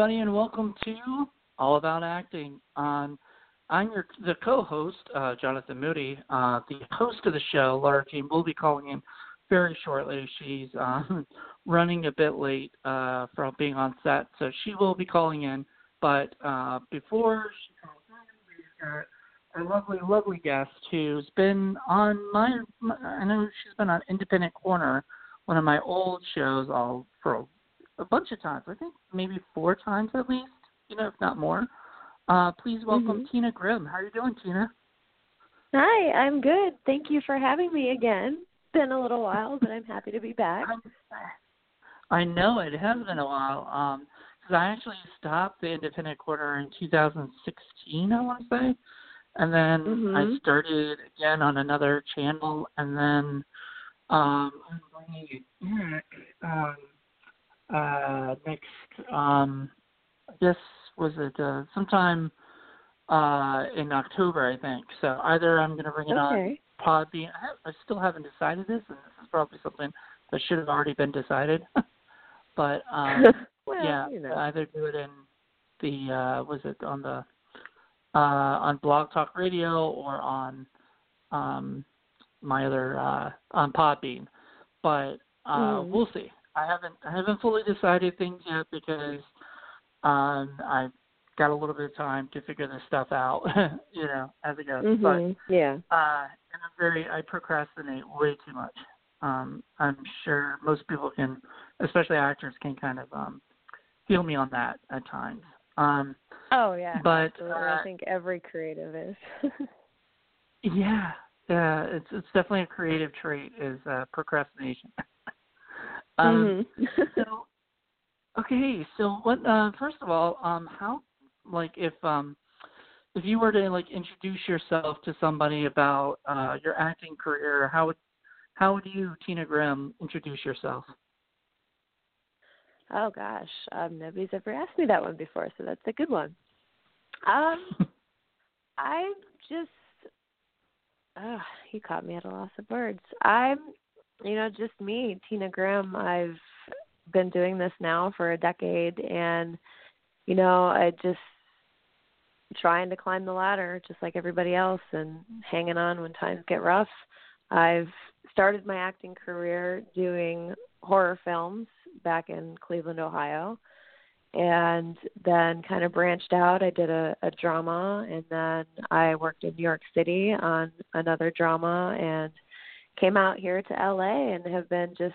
Everybody, and welcome to All About Acting. Um, I'm your the co-host, uh, Jonathan Moody. Uh, the host of the show, Lara Jean, will be calling in very shortly. She's um, running a bit late uh, from being on set, so she will be calling in. But uh, before she calls in, we've got a lovely, lovely guest who's been on my, my I know she's been on Independent Corner, one of my old shows, all for a bunch of times. I think maybe four times at least, you know, if not more. Uh, please welcome Mhm. Tina Grimm. How are you doing, Tina? Hi, I'm good. Thank you for having me again. It's Been a little while, but I'm happy to be back. I know it has been a while. Um, 'cause I actually stopped the Independent Corner in 2016, I want to say, and then I Mhm. started again on another channel, and then um, I'm bringing it back um, uh, next. Um, I guess was it uh, sometime uh, in October, I think. So either I'm going to bring it on Podbean. I, have, I still haven't decided this, and this is probably something that should have already been decided. but um, well, yeah, you know. either do it in the uh, was it on the uh, on Blog Talk Radio or on um, my other uh, on Podbean. But uh, Mm. we'll see. I haven't I haven't fully decided things yet because um, I've got a little bit of time to figure this stuff out, you know, as it goes. But Mhm. Yeah. uh, and I'm very I procrastinate way too much. Um, I'm sure most people can, especially actors, can kind of um, feel me on that at times. Um, Oh yeah. but uh, I think every creative is. yeah, yeah, it's it's definitely a creative trait is uh, procrastination. um, Mhm. so okay, so what? Uh, first of all, um, how like if um if you were to like introduce yourself to somebody about uh, your acting career, how would how would you, Tina Grimm, introduce yourself? oh gosh, um, nobody's ever asked me that one before, so that's a good one. Um, I'm just, uh, you caught me at a loss of words. I'm, you know, just me, Tina Grimm. I've been doing this now for a decade, and you know, I just trying to climb the ladder, just like everybody else, and hanging on when times get rough. I've started my acting career doing horror films back in Cleveland, Ohio and then kind of branched out. I did a, a drama, and then I worked in New York City on another drama, and came out here to LA and have been just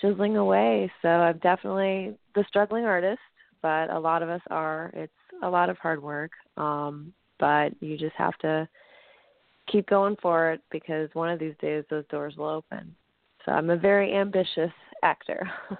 chiseling away. So I'm definitely the struggling artist, but a lot of us are. It's a lot of hard work, um, but you just have to keep going for it because one of these days those doors will open. So I'm a very ambitious actor.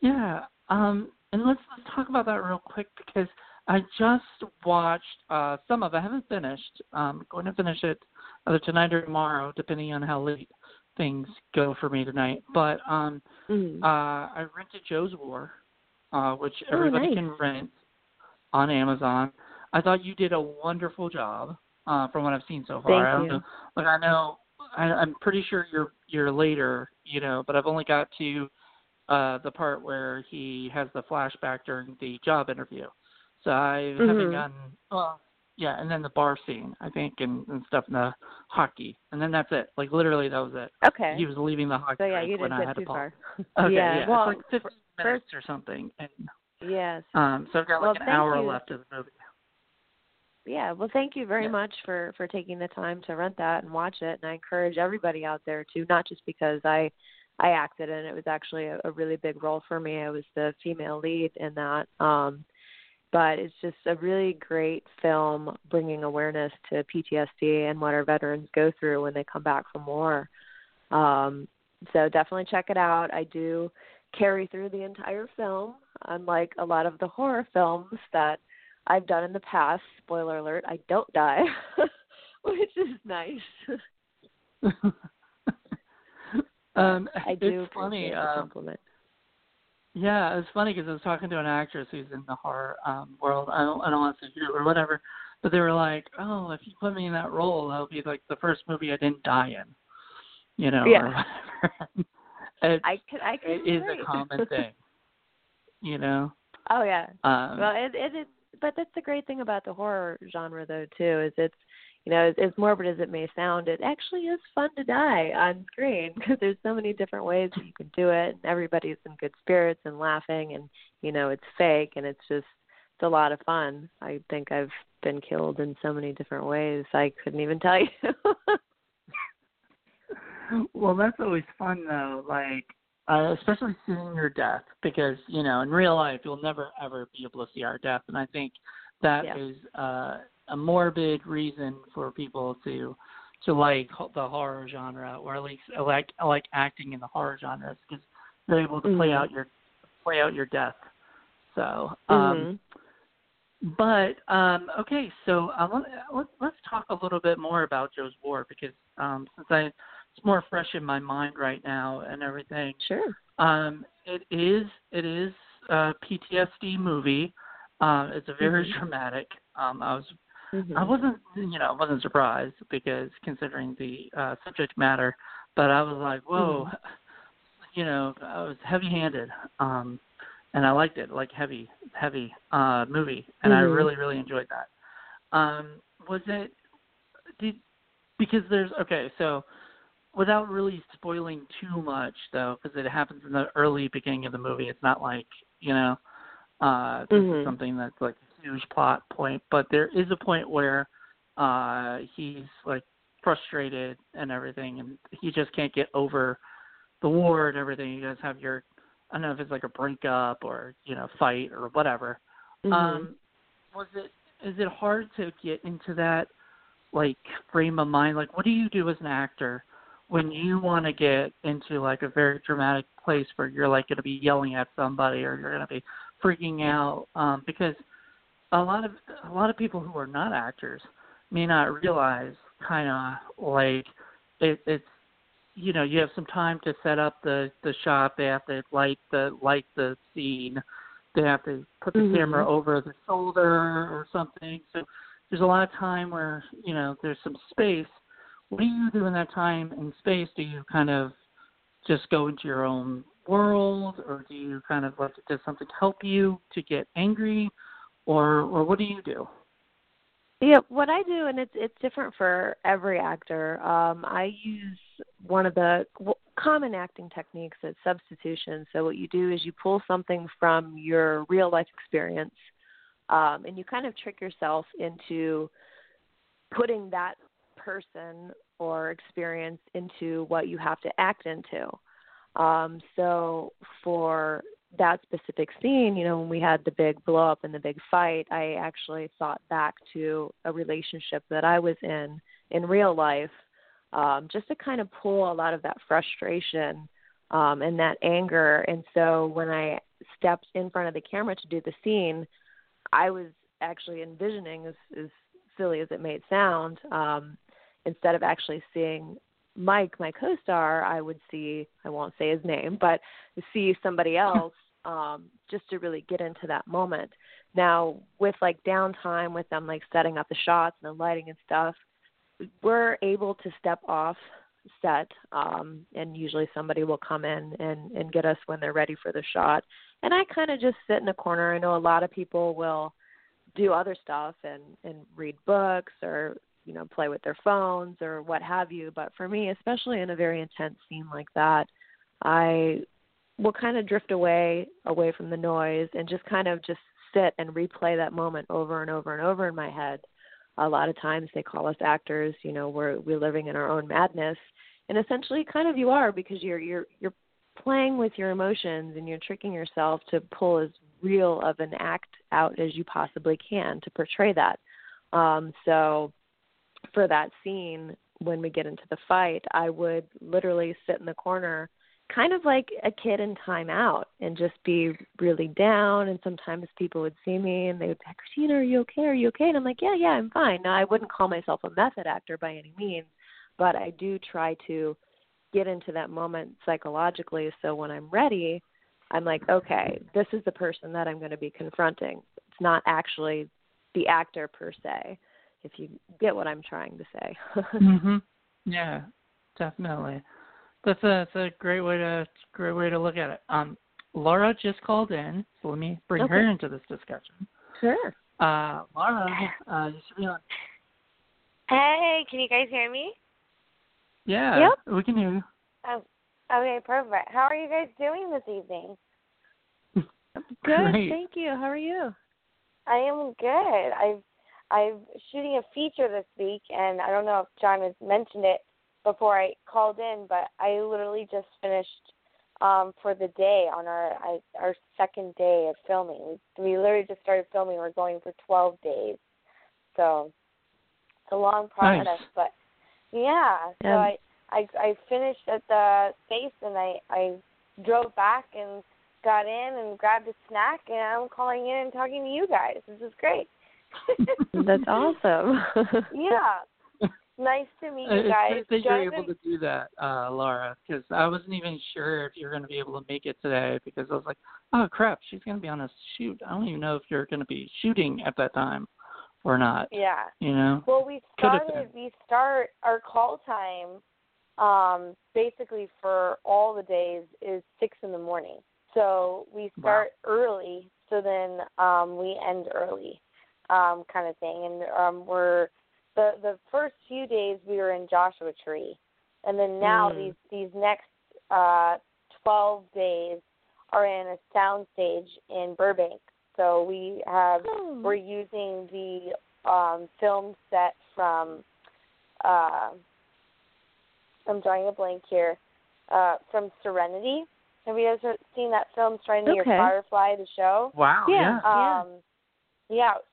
Yeah, um, and let's let's talk about that real quick because I just watched uh, some of. I haven't finished. Um, going to finish it either tonight or tomorrow, depending on how late things go for me tonight. But um, Mhm. uh, I rented Joe's War, uh, which Oh, everybody nice. can rent on Amazon. I thought you did a wonderful job uh, from what I've seen so far. Thank I don't you. know, like I know, I, I'm pretty sure you're you're later, you know, but I've only got to uh, the part where he has the flashback during the job interview. So I haven't Mhm. gotten well, yeah, and then the bar scene, I think, and, and stuff in the hockey, and then that's it. Like literally, that was it. Okay. He was leaving the hockey So yeah, you didn't I get had too to far. Okay, yeah, yeah, well, it's like 15 minutes or something, and Yes. um, so I've got Well, like an thank hour you. left of the movie. yeah, well, thank you very Yeah. much for for taking the time to rent that and watch it. And I encourage everybody out there to not just because I I acted in it. It was actually a, a really big role for me. I was the female lead in that. Um, but it's just a really great film bringing awareness to PTSD and what our veterans go through when they come back from war. Um, so definitely check it out. I do carry through the entire film, unlike a lot of the horror films that I've done in the past. Spoiler alert: I don't die, which is nice. um, I do it's funny. Um, compliment. Yeah, it's funny because I was talking to an actress who's in the horror um world. I don't, I don't want to say who or whatever, but they were like, "Oh, if you put me in that role, that'll be like the first movie I didn't die in," you know, Yeah. or whatever. it, I can I can it is a common thing, you know. Oh yeah. Um, well, it, it it but that's the great thing about the horror genre though too is it's you know as, as morbid as it may sound, it actually is fun to die on screen because there's so many different ways that you can do it, and everybody's in good spirits and laughing, and you know it's fake and it's just it's a lot of fun. I think I've been killed in so many different ways I couldn't even tell you. well, that's always fun though. Like, uh, especially seeing your death because you know in real life you'll never ever be able to see our death, and I think that is Yeah. uh, a morbid reason for people to to like the horror genre, or at least I like I like acting in the horror genres because you're able to play Mhm. out your play out your death. So, um, Mhm. but um, okay, so uh, let, let, let's talk a little bit more about Joe's War because um, since I it's more fresh in my mind right now and everything. Sure. Um, it is it is a PTSD movie. Um, it's a very Mhm. dramatic. Um, I was Mhm. I wasn't you know I wasn't surprised because considering the uh, subject matter, but I was like whoa, you know I was heavy handed. Um, and I liked it, like heavy, heavy uh movie, and I Mhm. really, really enjoyed that. Um, was it? Did because there's okay, so without really spoiling too much though, because it happens in the early beginning of the movie. It's not like you know, uh, this Mhm. is something that's like huge plot point, but there is a point where uh he's like frustrated and everything, and he just can't get over the war and everything. You guys have your I don't know if it's like a breakup or you know fight or whatever. Mhm. Um, was it is it hard to get into that like frame of mind? Like, what do you do as an actor when you want to get into like a very dramatic place where you're like going to be yelling at somebody or you're going to be freaking out? Um, because a lot of a lot of people who are not actors may not realize kind of like it, it's you know you have some time to set up the the shot they have to light the light the scene they have to put the Mhm. camera over the shoulder or something. So there's a lot of time where you know there's some space. What do you do in that time and space? Do you kind of just go into your own world or do you kind of like does something help you to get angry or or what do you do Yeah, what I do, and it's it's different for every actor. Um, I use one of the common acting techniques is substitution. So what you do is you pull something from your real life experience, um, and you kind of trick yourself into putting that person or experience into what you have to act into. Um, so for that specific scene, you know, when we had the big blow up and the big fight, I actually thought back to a relationship that I was in in real life, um, just to kind of pull a lot of that frustration um, and that anger. And so when I stepped in front of the camera to do the scene, I was actually envisioning, as, as silly as it may sound, um, instead of actually seeing Mike, my co-star, I would see I won't say his name, but see somebody else um just to really get into that moment. Now, with like downtime with them like setting up the shots and the lighting and stuff, we're able to step off set um and usually somebody will come in and and get us when they're ready for the shot. And I kind of just sit in the corner. I know a lot of people will do other stuff and and read books or you know play with their phones or what have you. But for me especially in a very intense scene like that i will kind of drift away away from the noise and just kind of just sit and replay that moment over and over and over in my head. A lot of times they call us actors you know we're we're living in our own madness. And essentially kind of you are because you're you're you're playing with your emotions and you're tricking yourself to pull as real of an act out as you possibly can to portray that. Um so for that scene when we get into the fight i would literally sit in the corner kind of like a kid in timeout and just be really down. And sometimes people would see me and they would say christina are you okay? Are you okay? And i'm like yeah yeah i'm fine. Now i wouldn't call myself a method actor by any means but i do try to get into that moment psychologically. So when i'm ready i'm like okay this is the person that i'm to be confronting. It's not actually the actor per se if you get what i'm trying to say mhm. Yeah, definitely. That's a that's a great way to great way to look at it. Um, Lara just called in, so let me bring Okay. her into this discussion. sure Uh, Lara, uh, you should be on. Hey, can you guys hear me? Yeah, Yep. we can hear you. Oh, okay, perfect. How are you guys doing this evening? good Great. thank you how are you I am good. I've I'm shooting a feature this week, and I don't know if John has mentioned it before I called in, but I literally just finished um for the day on our I, our second day of filming. We, we literally just started filming. We're going for 12 days, so it's a long process. Nice. But yeah, so I I I finished at the space, and I I drove back and got in and grabbed a snack, and I'm calling in and talking to you guys. This is great. that's awesome Yeah. Nice to meet you It's guys. great that you're able to do that, uh, Lara, because I wasn't even sure if you're going to be able to make it today because I was like, oh crap, she's going to be on a shoot. I don't even know if you're going to be shooting at that time or not. Yeah. You know? Well, we started. We start our call time, um, basically for all the days is six in the morning. So we start early. So then um, we end early, um, kind of thing. And um, we're the the first few days we were in Joshua Tree, and then now Mm. these these next uh, twelve days are in a sound stage in Burbank. So we have Oh. we're using the um, film set from uh, I'm drawing a blank here uh, from Serenity. Have you guys seen that film Serenity Okay. or Firefly, the show? Wow. Yeah. Um, yeah,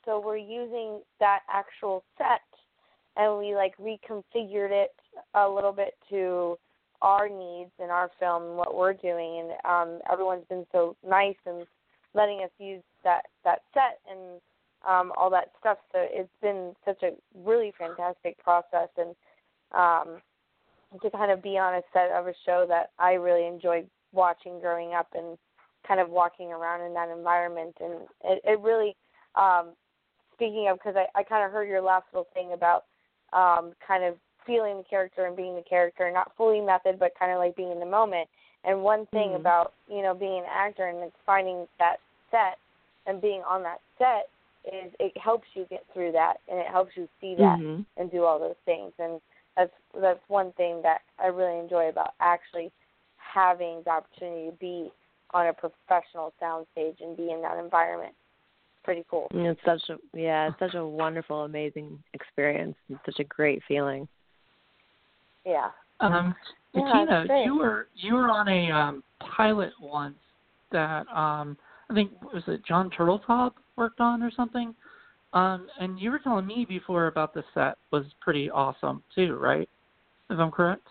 so we're using that actual set and we like reconfigured it a little bit to our needs in our film and what we're doing and um everyone's been so nice and letting us use that that set and um all that stuff so it's been such a really fantastic process and um to kind of be on a set of a show that I really enjoyed watching growing up and kind of walking around in that environment and it, it really um speaking of because I, I kind of heard your last little thing about um kind of feeling the character and being the character not fully method but kind of like being in the moment and one thing Mhm. about you know being an actor and finding that set and being on that set is it helps you get through that and it helps you see that Mhm. and do all those things and that's that's one thing that I really enjoy about actually having the opportunity to be on a professional soundstage and be in that environment. Pretty cool. It's such a yeah, it's such a wonderful, amazing experience. It's such a great feeling. Yeah. Um, Yeah, Katina, you were you were on a um, pilot once that um, I think was it Jon Turteltaub worked on or something. Um, and you were telling me before about the set was pretty awesome too, right? If I'm correct.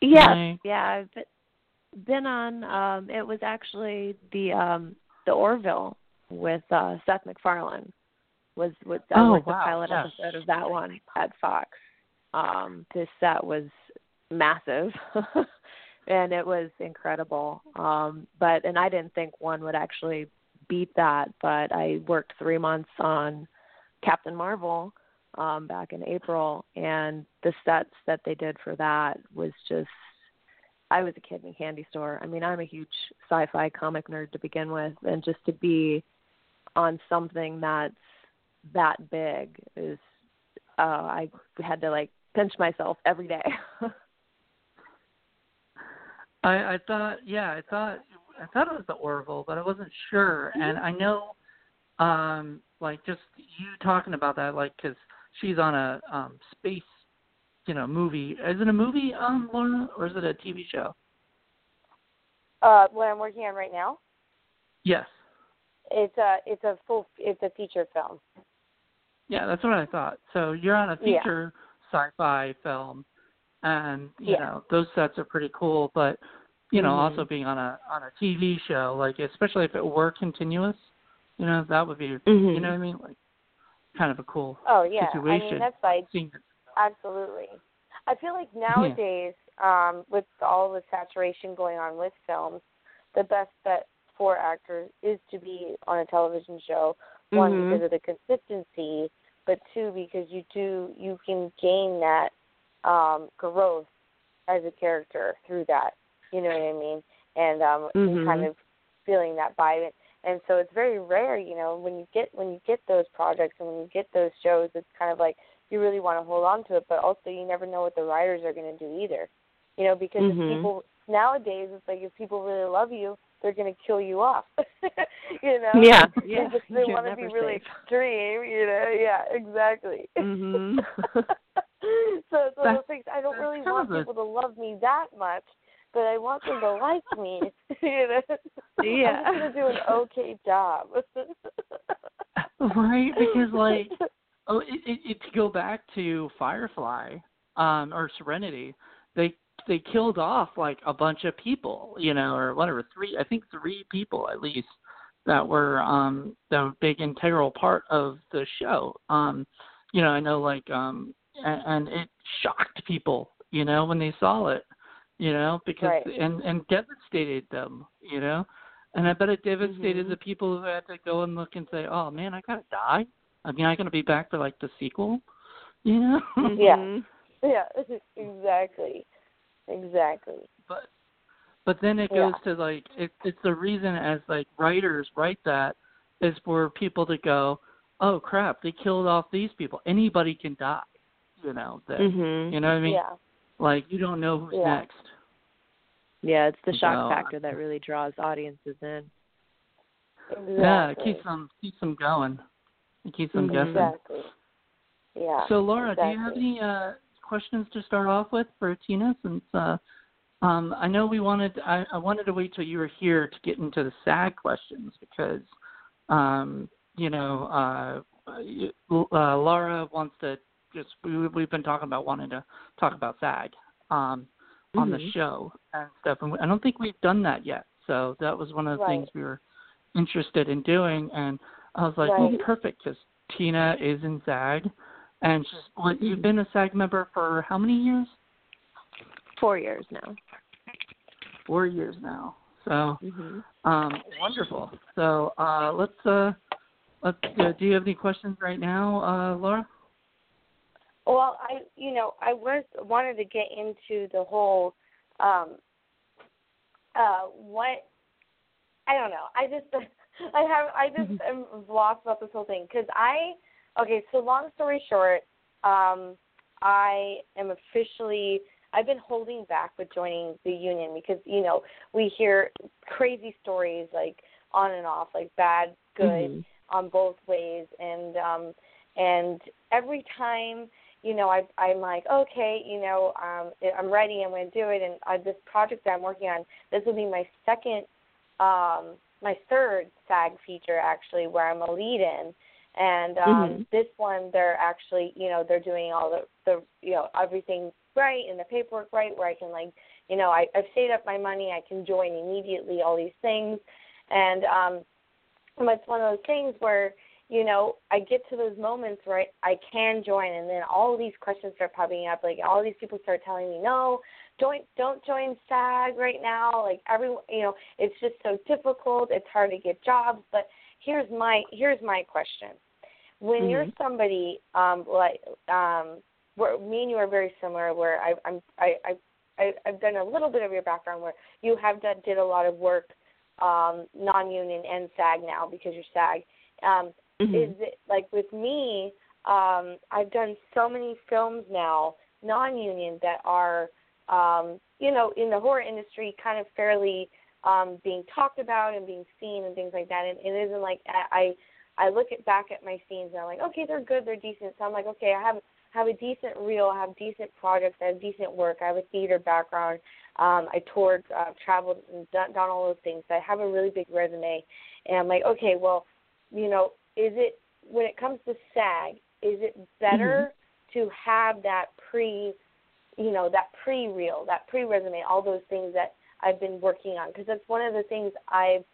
Yes, Right. yeah, I've been, been on. Um, it was actually the um the Orville with uh Seth MacFarlane. Was was I Oh, worked the pilot yes. episode of that one at Fox. Um, this set was massive. and it was incredible. Um, but and I didn't think one would actually beat that, but I worked three months on Captain Marvel um back in April and the sets that they did for that was just I was a kid in a candy store. I mean, I'm a huge sci-fi comic nerd to begin with and just to be on something that's that big is uh I had to like pinch myself every day. I, I thought, yeah, I thought, I thought it was the Orville, but I wasn't sure. And I know, um, like just you talking about that, like because she's on a um space, you know, movie. Is it a movie, um, Lara, or is it a TV show? Uh, what I'm working on right now, Yes. It's a it's a full it's a feature film. Yeah, that's what I thought. So you're on a Yeah. feature sci-fi film, and you Yeah. know those sets are pretty cool. But you know, Mhm. also being on a on a TV show, like especially if it were continuous, you know, that would be you Mhm. know what I mean, like kind of a cool Oh yeah, I situation. mean that's like. Absolutely. I feel like nowadays, um, with all the saturation going on with films, the best bet for actors is to be on a television show. One Mhm. because of the consistency, but two because you do you can gain that um, growth as a character through that. You know what I mean? And um, Mhm. kind of feeling that vibe. And so it's very rare, you know, when you get when you get those projects and when you get those shows, it's kind of like you really want to hold on to it, but also you never know what the writers are going to do either. You know, because Mhm. if people nowadays it's like if people really love you, they're going to kill you off. you know? Yeah, They yeah. just they want to be really safe. extreme, you know? Yeah, exactly. Mhm. so it's one of those things. I don't really want people to love me that much, but I want them to like me. you know? Yeah. I'm just gonna do an okay job. right because like oh it, it, it to go back to firefly um or serenity they they killed off like a bunch of people you know or whatever three i think three people at least that were um that were big integral part of the show um you know i know like um and, and it shocked people you know when they saw it you know because Right. and and devastated them you know and I bet it devastated Mhm. the people who had to go and look and say, "Oh man, I gotta die. I mean, I gonna be back for like the sequel." You know. Yeah. Mhm. yeah, exactly, exactly. but but then it Yeah. goes to like it, it's the reason as like writers write that is for people to go, "Oh crap, they killed off these people. Anybody can die." You know. That, Mhm. You know what I mean? yeah, Like you don't know who's Yeah. next. Yeah, it's the shock So, factor that really draws audiences in. exactly. Yeah, it keeps them keeps them going. It keeps them Mhm. guessing. exactly. Yeah. So Lara, do you have any uh, questions to start off with for Tina? Since uh, um, I know we wanted, I, I wanted to wait till you were here to get into the SAG questions because, um, you know, uh, uh, Lara wants to just. We, we've been talking about wanting to talk about SAG um, on the Mhm. show and stuff, and I don't think we've done that yet. So that was one of the Right. things we were interested in doing, and I was like, well, perfect, because Tina is in SAG, and she's what you've been a SAG member for how many years? Four years now. Four years now. So Mhm. um, wonderful. So uh, let's uh, let's. Uh, do you have any questions right now, uh, Lara? Well, I you know I was wanted to get into the whole um uh what I don't know. I just I have I just am lost about this whole thing because I okay. So long story short, um, I am officially I've been holding back with joining the union because you know we hear crazy stories like on and off, like bad, good Mhm. on both ways and um and every time you know i i'm like okay you know um i'm ready i'm going to do it and uh, this project that i'm working on this will be my second um my third sag feature actually where i'm a lead in and um Mhm. this one they're actually you know they're doing all the the you know everything right and the paperwork right where i can like you know i i've saved up my money i can join immediately all these things and um it's one of those things where you know I get to those moments where I, I can join, and then all these questions start popping up. Like all these people start telling me, no, don't don't join SAG right now. Like everyone, you know, it's just so difficult. It's hard to get jobs. But here's my here's my question: When you're Mhm. somebody um, like um, where me and you are very similar, where I, I'm I, I I I've done a little bit of your background where you have done did a lot of work um, non-union and SAG now because you're SAG. Um, Mhm. Is it like with me? Um, I've done so many films now, non-union, that are, um, you know, in the horror industry, kind of fairly um, being talked about and being seen and things like that. And it isn't like I, I look at back at my scenes and I'm like, okay, they're good, they're decent. So I'm like, okay, I have have a decent reel, I have decent projects, I have decent work, I have a theater background. Um, I toured, uh, traveled, and done, done all those things. I have a really big resume, and I'm like, okay, well, you know, is it when it comes to SAG, is it better mm-hmm. to have that pre, you know, that pre reel, that pre resume, all those things that I've been working on? Because that's one of the things I've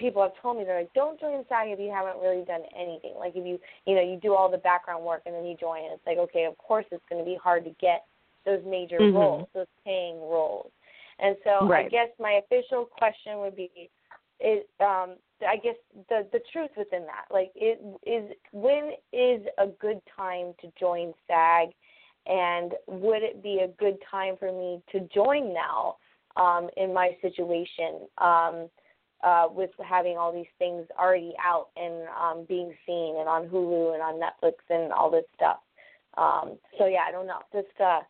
people have told me they're like, don't join SAG if you haven't really done anything. Like if you you know you do all the background work and then you join, it's like okay, of course it's going to be hard to get those major mm-hmm. roles, those paying roles. And so right. I guess my official question would be, is um, I guess the the truth within that, like, it is when is a good time to join SAG, and would it be a good time for me to join now um, in my situation? Um, uh, with having all these things already out and um, being seen and on Hulu and on Netflix and all this stuff. Um, so yeah, I don't know. Just uh,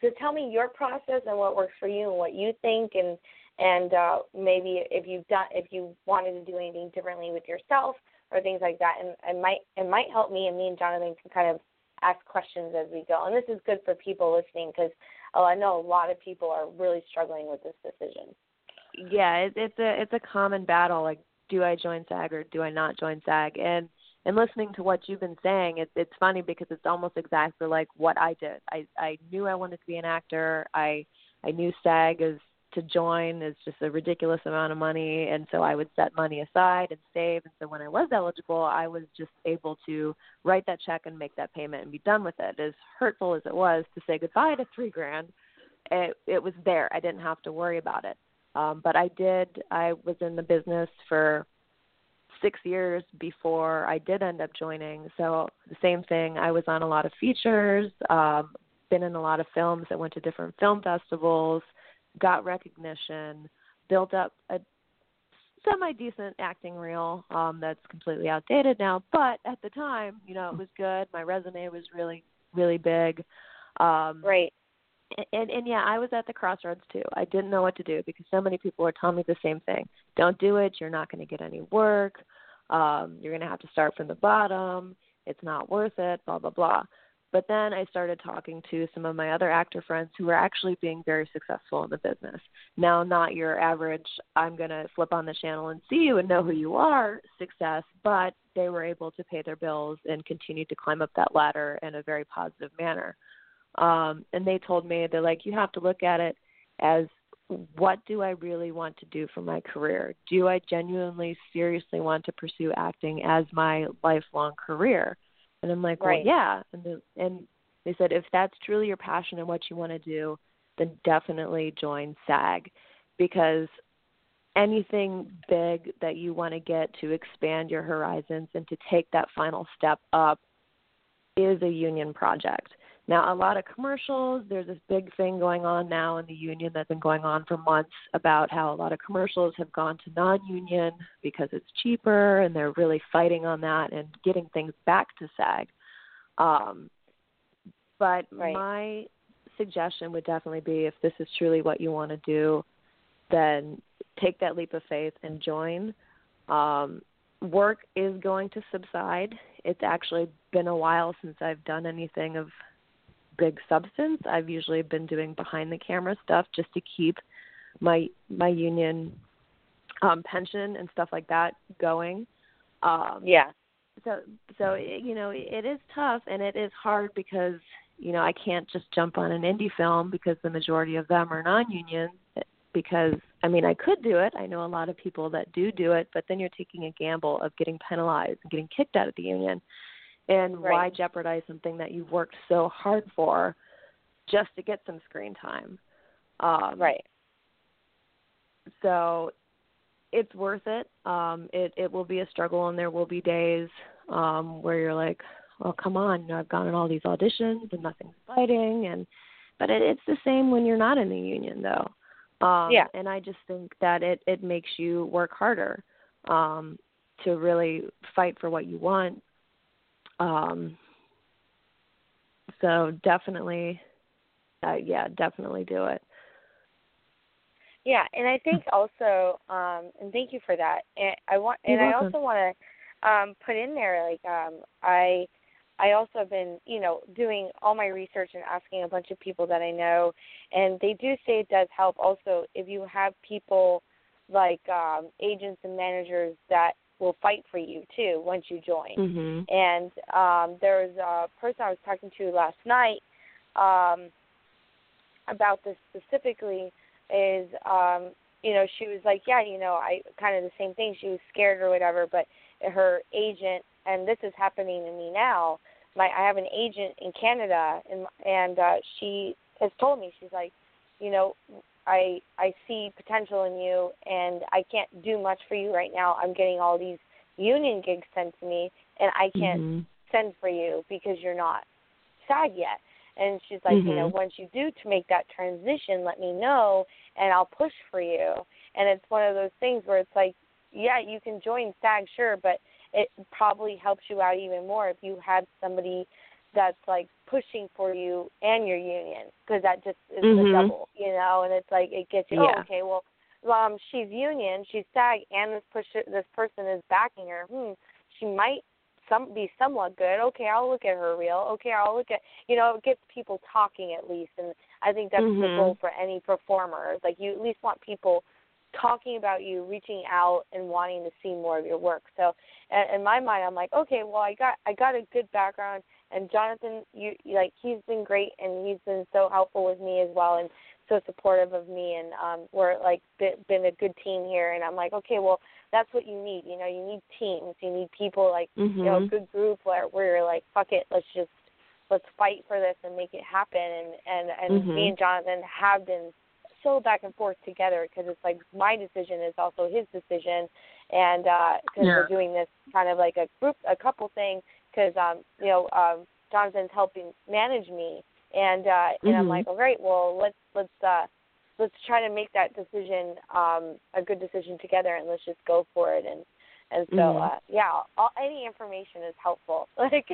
so tell me your process and what works for you and what you think and and uh, maybe if you've done if you wanted to do anything differently with yourself or things like that. And it might it might help me and me and Jonathan can kind of ask questions as we go. And this is good for people listening because oh, I know a lot of people are really struggling with this decision yeah, it, it's a it's a common battle. Like, do I join SAG or do I not join SAG? And and listening to what you've been saying, it, it's funny because it's almost exactly like what I did. I I knew I wanted to be an actor. I I knew SAG is to join is just a ridiculous amount of money, and so I would set money aside and save. And so when I was eligible, I was just able to write that check and make that payment and be done with it. As hurtful as it was to say goodbye to three grand, it it was there. I didn't have to worry about it. Um, but I did, I was in the business for six years before I did end up joining. So the same thing, I was on a lot of features, um, been in a lot of films that went to different film festivals, got recognition, built up a semi decent acting reel um that's completely outdated now but at the time you know it was good my resume was really really big um right and and yeah, I was at the crossroads too. I didn't know what to do because so many people were telling me the same thing. Don't do it. You're not going to get any work. Um, you're going to have to start from the bottom. It's not worth it. Blah blah blah. But then I started talking to some of my other actor friends who were actually being very successful in the business. Now, not your average, I'm going to flip on the channel and see you and know who you are success, but they were able to pay their bills and continue to climb up that ladder in a very positive manner. Um, and they told me they're like, you have to look at it as what do I really want to do for my career? Do I genuinely, seriously want to pursue acting as my lifelong career? And I'm like, right. well, yeah. And, the, and they said, if that's truly your passion and what you want to do, then definitely join SAG because anything big that you want to get to expand your horizons and to take that final step up is a union project. Now, a lot of commercials, there's this big thing going on now in the union that's been going on for months about how a lot of commercials have gone to non union because it's cheaper, and they're really fighting on that and getting things back to SAG. Um, but right. my suggestion would definitely be if this is truly what you want to do, then take that leap of faith and join. Um, work is going to subside. It's actually been a while since I've done anything of big substance. I've usually been doing behind the camera stuff just to keep my my union um pension and stuff like that going. Um Yeah. So so you know, it is tough and it is hard because you know, I can't just jump on an indie film because the majority of them are non-union because I mean, I could do it. I know a lot of people that do do it, but then you're taking a gamble of getting penalized and getting kicked out of the union and right. why jeopardize something that you've worked so hard for just to get some screen time um, right so it's worth it um it it will be a struggle and there will be days um where you're like well come on you know, i've gone on all these auditions and nothing's biting and but it, it's the same when you're not in the union though um yeah. and i just think that it it makes you work harder um to really fight for what you want um, so definitely, uh, yeah, definitely do it. Yeah, and I think also, um, and thank you for that. And I want, and You're I welcome. also want to um, put in there. Like um, I, I also have been, you know, doing all my research and asking a bunch of people that I know, and they do say it does help. Also, if you have people like um, agents and managers that will fight for you too once you join. Mhm. And um, there was a person I was talking to last night um, about this specifically. Is um, you know she was like, yeah, you know, I kind of the same thing. She was scared or whatever, but her agent, and this is happening to me now. My I have an agent in Canada, and and uh, she has told me she's like, you know, I I see potential in you, and I can't do much for you right now. I'm getting all these union gigs sent to me, and I can't Mhm. send for you because you're not SAG yet. And she's like, you know, Mhm. once you do to make that transition, let me know, and I'll push for you. And it's one of those things where it's like, yeah, you can join SAG, sure, but it probably helps you out even more if you had somebody that's like pushing for you and your union because that just is the Mhm. double, you know. And it's like it gets you. Yeah. Oh, okay, well, um, she's union, she's SAG, and this push this person is backing her. Hmm, she might some be somewhat good. Okay, I'll look at her reel. Okay, I'll look at you know, it gets people talking at least, and I think that's the Mhm. goal for any performer. Like you at least want people talking about you, reaching out, and wanting to see more of your work. So, in, in my mind, I'm like, okay, well, I got I got a good background, and Jonathan, you like he's been great, and he's been so helpful with me as well, and so supportive of me, and um, we're like been, been a good team here. And I'm like, okay, well, that's what you need. You know, you need teams. You need people like you know, a Mhm. good group where where you're like, fuck it, let's just let's fight for this and make it happen. And and and me Mhm. and Jonathan have been so back and forth together because it's like my decision is also his decision, and uh because Yeah. we're doing this kind of like a group, a couple thing. Because um, you know, um, Jonathan's helping manage me, and uh, and I'm Mhm. like, all right, well, let's let's uh, let's try to make that decision um, a good decision together, and let's just go for it. And and so Mhm. uh, yeah, all, any information is helpful. Like,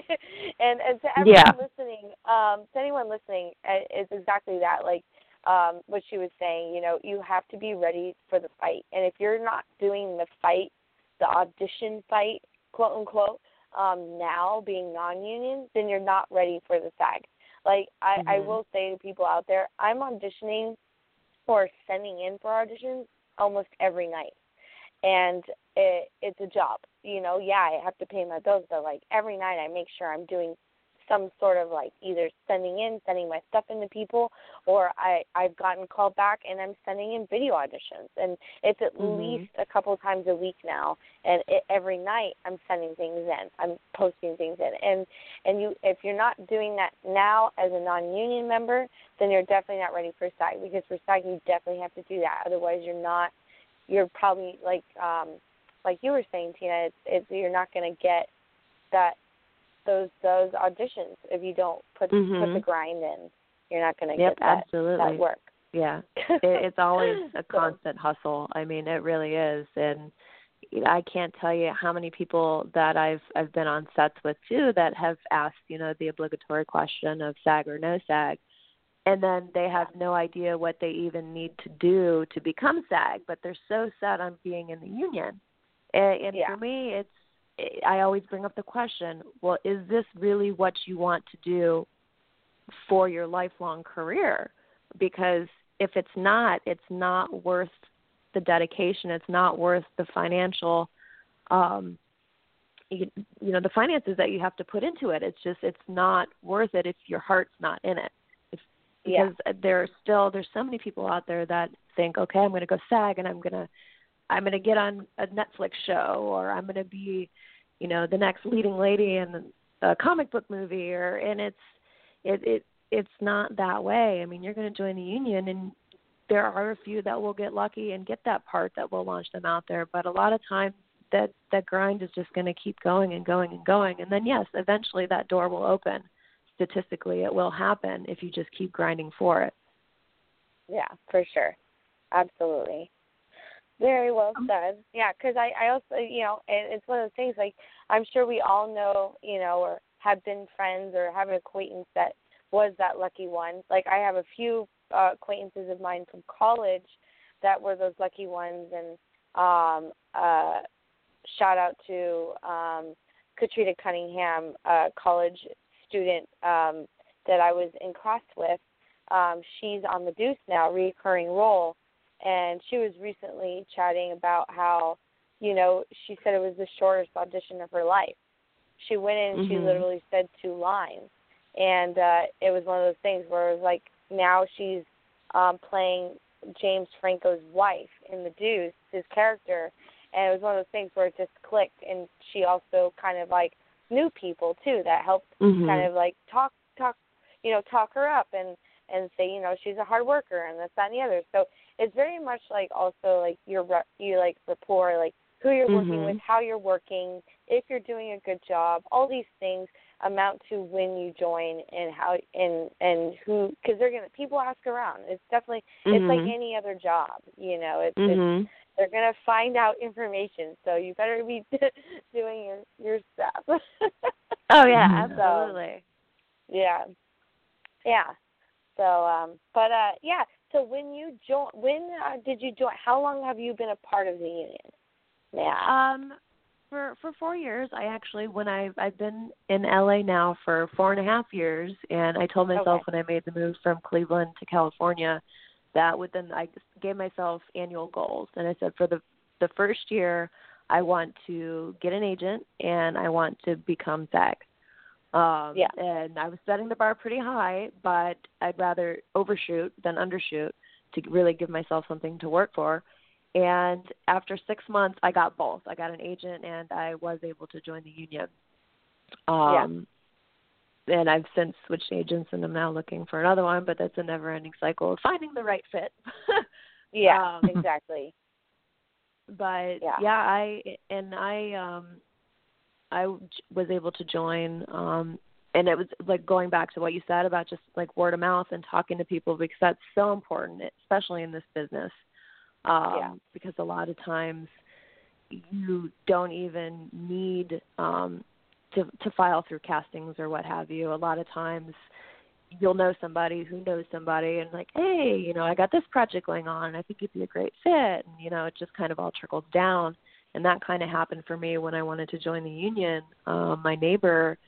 and and to everyone Yeah. listening, um, to anyone listening, uh, it's exactly that. Like um, what she was saying, you know, you have to be ready for the fight, and if you're not doing the fight, the audition fight, quote unquote, um, now being non-union, then you're not ready for the SAG. Like I, I Mhm. will say to people out there, I'm auditioning or sending in for auditions almost every night, and it, it's a job. You know, yeah, I have to pay my bills, but like every night I make sure I'm doing some sort of like either sending in, sending my stuff into people, or I I've gotten called back and I'm sending in video auditions, and it's at Mhm. least a couple times a week now, and it, every night I'm sending things in, I'm posting things in, and and you if you're not doing that now as a non-union member, then you're definitely not ready for SAG because for SAG you definitely have to do that, otherwise you're not, you're probably like um like you were saying Tina, it's, it's you're not going to get that those those auditions if you don't put put Mhm. the grind in. You're not going to Yep, get that absolutely. that work. Yeah. it, it's always a So, constant hustle. I mean, it really is, and I can't tell you how many people that I've I've been on sets with too that have asked, you know, the obligatory question of SAG or no SAG, and then they have no idea what they even need to do to become SAG, but they're so set on being in the union. And, and Yeah. for me, it's I always bring up the question, well, is this really what you want to do for your lifelong career? Because if it's not, it's not worth the dedication. It's not worth the financial, um, you, you know, the finances that you have to put into it. It's just, it's not worth it if your heart's not in it. If, Yeah. because there are still, there's so many people out there that think, okay, I'm going to go SAG and I'm going to, I'm going to get on a Netflix show or I'm going to be, you know, the next leading lady in a comic book movie or, and it's, it, it, it's not that way. I mean, you're going to join the union and there are a few that will get lucky and get that part that will launch them out there, but a lot of times that that grind is just going to keep going and going and going and then yes, eventually that door will open. Statistically, it will happen if you just keep grinding for it. Yeah, for sure. Absolutely. Very well said. Yeah, because I, I also, you know, and it's one of those things like I'm sure we all know, you know, or have been friends or have an acquaintance that was that lucky one. Like I have a few uh, acquaintances of mine from college that were those lucky ones, and um, uh, shout out to um, Katrina Cunningham, a college student um, that I was in class with. Um, she's on the Deuce now, recurring role, and she was recently chatting about how, you know, she said it was the shortest audition of her life. She went in and she Mhm. literally said two lines, and uh, it was one of those things where it was like now she's um, playing James Franco's wife in the Deuce, his character, and it was one of those things where it just clicked, and she also kind of like knew people too that helped Mhm. kind of like talk talk you know talk her up and and say you know she's a hard worker and this that and the other so it's very much like also like your you like rapport like who you're working Mhm. with how you're working if you're doing a good job all these things amount to when you join and how and and who because they're gonna people ask around it's definitely it's like Mhm. any other job you know it's, it's Mhm. they're gonna find out information so you better be doing your your stuff Oh yeah, absolutely. yeah. Yeah. So, um, but uh, yeah. So when you join, when uh, did you join? How long have you been a part of the union? Yeah. Um, for for four years, I actually when I I've been in LA now for four and a half years, and I told myself Okay. when I made the move from Cleveland to California that within I gave myself annual goals, and I said for the the first year I want to get an agent and I want to become SAG. Um, Yeah. And I was setting the bar pretty high, but I'd rather overshoot than undershoot to really give myself something to work for. And after six months, I got both. I got an agent, and I was able to join the union. Um, And I've since switched agents, and I'm now looking for another one. But that's a never-ending cycle of finding the right fit. yeah. um, exactly. but Yeah. I and I um I was able to join um and it was like going back to what you said about just like word of mouth and talking to people because that's so important especially in this business um Yeah. because a lot of times you don't even need um to to file through castings or what have you. A lot of times you'll know somebody who knows somebody and like hey you know i got this project going on and i think you'd be a great fit. And you know it just kind of all trickles down and that kind of happened for me when i wanted to join the union. Um my neighbor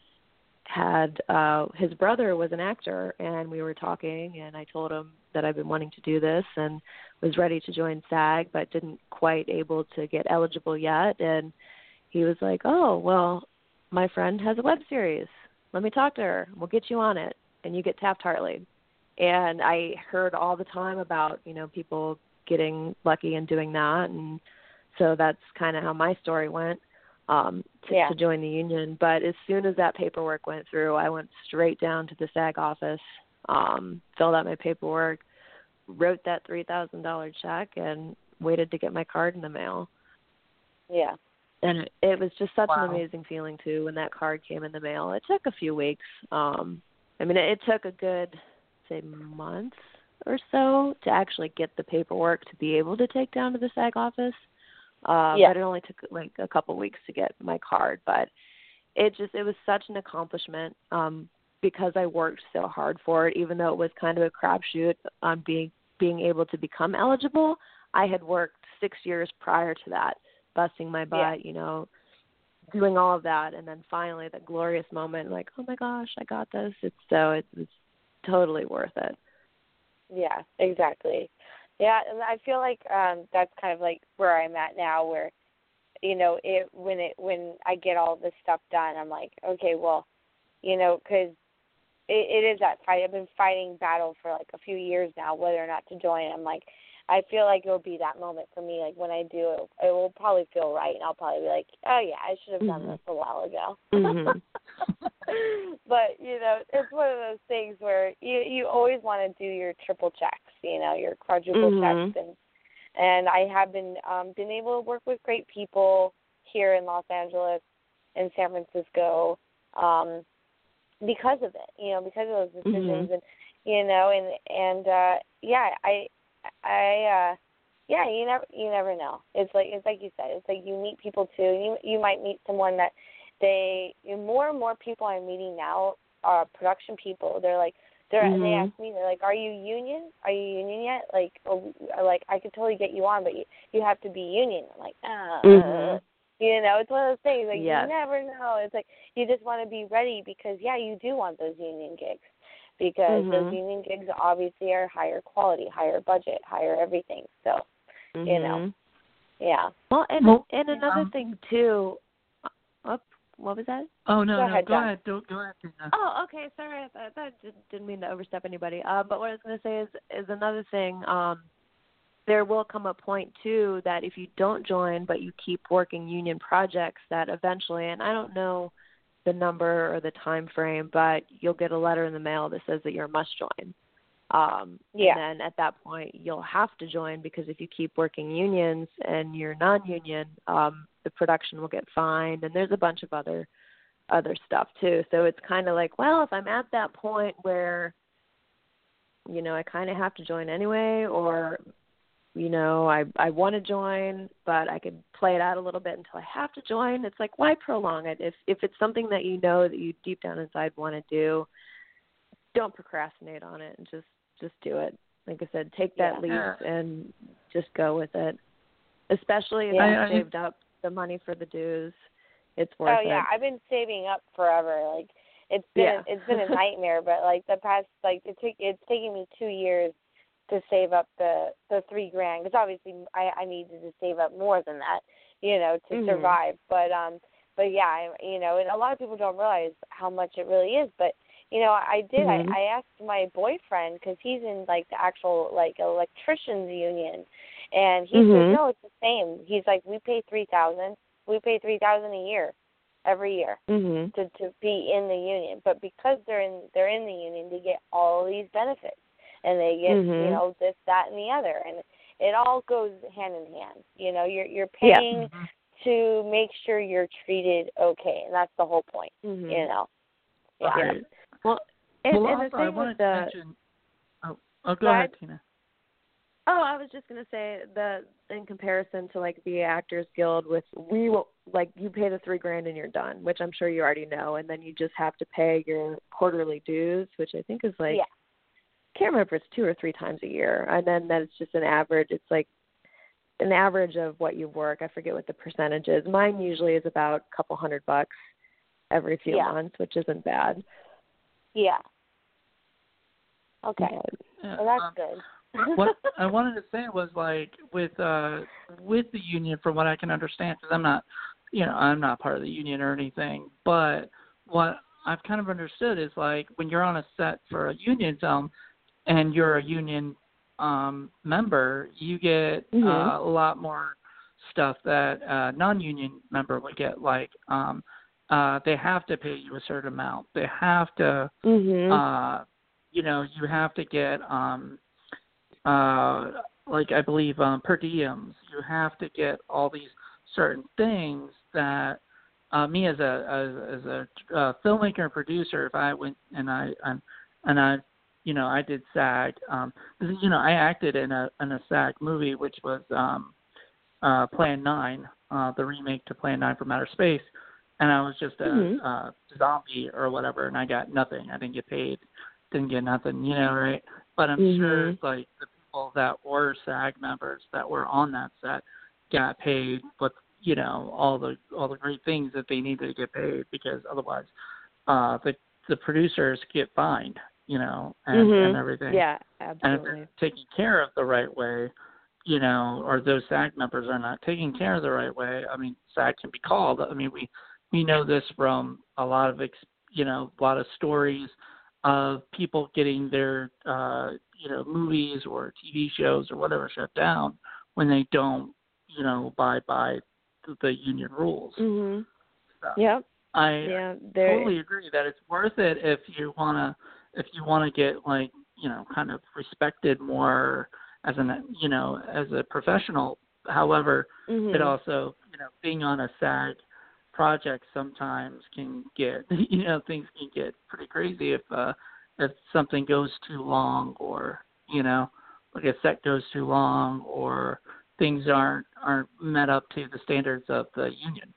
had uh his brother was an actor and we were talking and i told him that i've been wanting to do this and was ready to join sag but didn't quite able to get eligible yet. And he was like oh well my friend has a web series. Let me talk to her. We'll get you on it. And you get Taft Hartley. And I heard all the time about, you know, people getting lucky and doing that. And so that's kind of how my story went um to, Yeah. to join the union. But as soon as that paperwork went through, I went straight down to the SAG office, um, filled out my paperwork, wrote that three thousand dollar check and waited to get my card in the mail. Yeah. And it, it was just such Wow. an amazing feeling too when that card came in the mail. It took a few weeks. Um I mean, it, it took a good, say, month or so to actually get the paperwork to be able to take down to the SAG office. Uh, Yeah. But it only took like a couple weeks to get my card. But it just it was such an accomplishment um, because I worked so hard for it. Even though it was kind of a crapshoot on being being able to become eligible, I had worked six years prior to that, busting my butt. Yeah. You know, doing all of that and then finally the glorious moment like oh my gosh i got this it's so it's, it's totally worth it Yeah, exactly. Yeah, and I feel like um that's kind of like where I'm at now where you know, it when it when I get all this stuff done, I'm like, okay, well, you know, cuz it, it is that fight. I've been fighting battle for like a few years now whether or not to join. I'm like I feel like it'll be that moment for me like when I do it, it will probably feel right and I'll probably be like, "Oh yeah, I should have done Mhm. this a while ago." Mhm. but you know, it's one of those things where you you always want to do your triple checks, you know, your quadruple Mhm. checks, and and I have been um been able to work with great people here in Los Angeles and San Francisco, um, because of it, you know, because of those decisions, Mhm. and you know, and and uh yeah, I I uh yeah, you never you never know. It's like it's like you said, it's like you meet people too. You you might meet someone that they more and more people I'm meeting now are production people. They're like they're they Mhm. ask me they're like, "Are you union? Are you union yet?" Like, oh, like I could totally get you on, but you you have to be union. I'm like, ah, Mhm. You know, it's one of those things like Yes. you never know. It's like you just want to be ready because yeah, you do want those union gigs because those Mhm. union gigs obviously are higher quality, higher budget, higher everything. So You know. Mhm. yeah. Well, and and another thing too. What was that? Oh no, Go no, ahead, go John. ahead. Don't go ahead. Tina. Oh, okay. Sorry, I, I, I didn't- didn't mean to overstep anybody. Uh, but what I was going to say is is another thing. Um, there will come a point too that if you don't join, but you keep working union projects, that eventually, and I don't know the number or the time frame, but you'll get a letter in the mail that says that you're a must join. Um, Yeah. And then at that point, you'll have to join because if you keep working unions and you're non-union, um, the production will get fined, and there's a bunch of other other stuff too. So it's kind of like, well, if I'm at that point where, you know, I kind of have to join anyway, or, you know, I I want to join, but I could play it out a little bit until I have to join. It's like, why prolong it? If if it's something that you know that you deep down inside want to do, don't procrastinate on it and just just do it. Like I said, take that Yeah. leap and just go with it. Especially if Yeah. you I- I- saved up the money for the dues, it's worth it. Oh yeah, it. I've been saving up forever. Like it's been Yeah. it's been a nightmare, but like the past like it took it's taken me two years to save up the the three grand because obviously I I needed to save up more than that, you know, to Mhm. survive. But um, but yeah, I you know, and a lot of people don't realize how much it really is. But you know, I did. Mhm. I I asked my boyfriend because he's in like the actual like electricians union, and he Mhm. said no, it's the same. He's like, we pay three thousand. We pay three thousand a year, every year Mhm. to to be in the union. But because they're in they're in the union, they get all these benefits, and they get you Mhm. know this, that, and the other, and it all goes hand in hand. You know, you're you're Yeah. paying to make sure you're treated okay, and that's the whole point. Mhm. You know. Yeah. Well, and, well, and the also, thing I with wanted the to mention. Oh, oh, go Go ahead, ahead. Tina. oh, I was just gonna say the in comparison to like the Actors Guild, with we will like you pay the three grand and you're done, which I'm sure you already know, and then you just have to pay your quarterly dues, which I think is like Yeah. can't remember if it's two or three times a year, and then that's just an average. It's like an average of what you work. I forget what the percentage is. Mine usually is about a couple hundred bucks every few Yeah. months, which isn't bad. Yeah. Okay. Yeah, Well, that's um, good. what I wanted to say was like with uh with the union, from what I can understand, because I'm not, you know, I'm not part of the union or anything, but what I've kind of understood is like when you're on a set for a union film, and you're a union um member, you get Mhm. uh, a lot more stuff that a non-union member would get. Like, um, uh, they have to pay you a certain amount. They have to Mhm. uh you know you have to get um uh like i believe um per diems you have to get all these certain things that uh me as a as, as a uh, filmmaker and producer if i went and i and and i you know i did sag um you know i acted in a in a sag movie which was um uh plan 9 uh the remake to plan 9 from outer space and i was just a Mhm. uh zombie or whatever and i got nothing i didn't get paid didn't get nothing, you know, right? But I'm sure Mhm. like the people that were SAG members that were on that set got paid, but you know all the all the great things that they needed to get paid because otherwise, uh, the the producers get fined, you know, and, Mhm. and everything. Yeah, absolutely. And if they're taken care of the right way, you know, or those SAG members are not taking care of the right way, I mean, SAG can be called. I mean, we we know this from a lot of ex, you know, a lot of stories of people getting their uh, you know movies or TV shows or whatever shut down when they don't, you know, abide by the, union rules. Mhm. So Yep. I Yeah. Totally agree that it's worth it if you wanna if you wanna get like you know kind of respected more as an you know as a professional. However, Mhm. it also you know being on a SAG project sometimes can get you know things can get pretty crazy if uh if something goes too long or you know like a set goes too long or things aren't aren't met up to the standards of the union.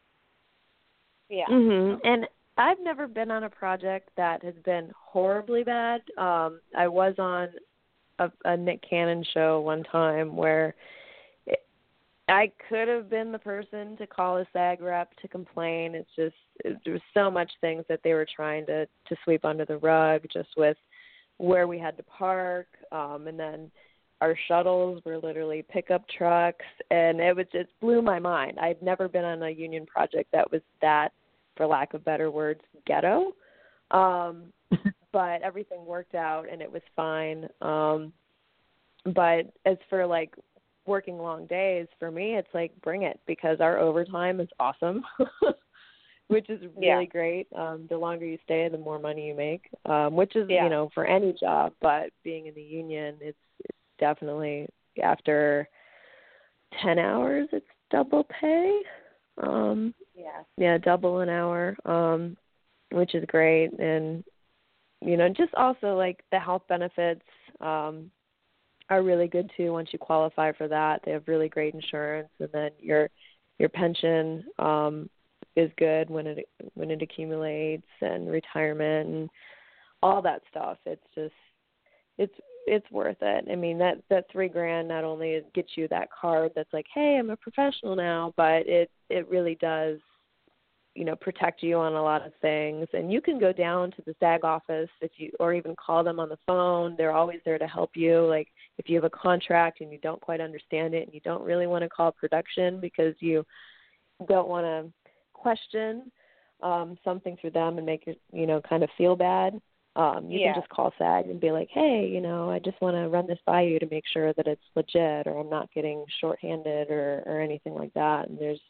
Yeah. Mhm. And I've never been on a project that has been horribly bad. Um I was on a, a Nick Cannon show one time where it, I could have been the person to call a SAG rep to complain. It's just it, there was so much things that they were trying to to sweep under the rug, just with where we had to park, um, and then our shuttles were literally pickup trucks, and it was just blew my mind. I'd never been on a union project that was that, for lack of better words, ghetto. Um, but everything worked out, and it was fine. Um, but as for like working long days for me it's like bring it because our overtime is awesome which is really Yeah. great um the longer you stay the more money you make um which is Yeah. you know for any job but being in the union it's it's definitely after 10 hours it's double pay um Yeah. yeah double an hour um which is great and you know just also like the health benefits um are really good too once you qualify for that. They have really great insurance and then your your pension um is good when it when it accumulates and retirement and all that stuff. It's just it's it's worth it. I mean that that three grand not only gets you that card that's like hey i'm a professional now but it it really does you know protect you on a lot of things. And you can go down to the SAG office if you or even call them on the phone. They're always there to help you. Like if you have a contract and you don't quite understand it and you don't really want to call production because you don't want to question um something through them and make you you know kind of feel bad um you Yeah. can just call SAG and be like hey you know I just want to run this by you to make sure that it's legit or I'm not getting shorthanded or or anything like that and there's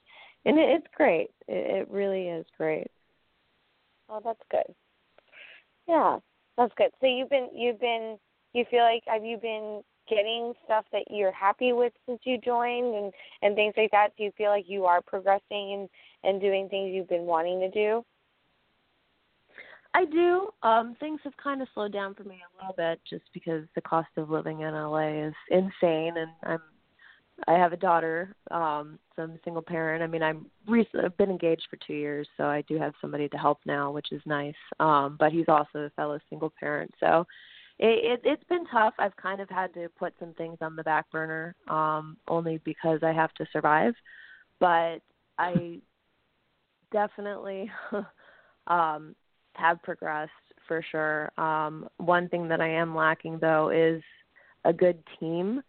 and it, it's great. It, it really is great. Oh, that's good. Yeah, that's good. So you've been you've been you feel like have you been getting stuff that you're happy with since you joined and and things like that? Do you feel like you are progressing and and doing things you've been wanting to do? I do. Um, things have kind of slowed down for me a little bit just because the cost of living in LA is insane, and I'm I have a daughter, um, so I'm a single parent. I mean, I'm recently I've been engaged for two years, so I do have somebody to help now, which is nice. Um, but he's also a fellow single parent, so it, it it's been tough. I've kind of had to put some things on the back burner, um, only because I have to survive. But I definitely um have progressed for sure. Um, one thing that I am lacking though is a good team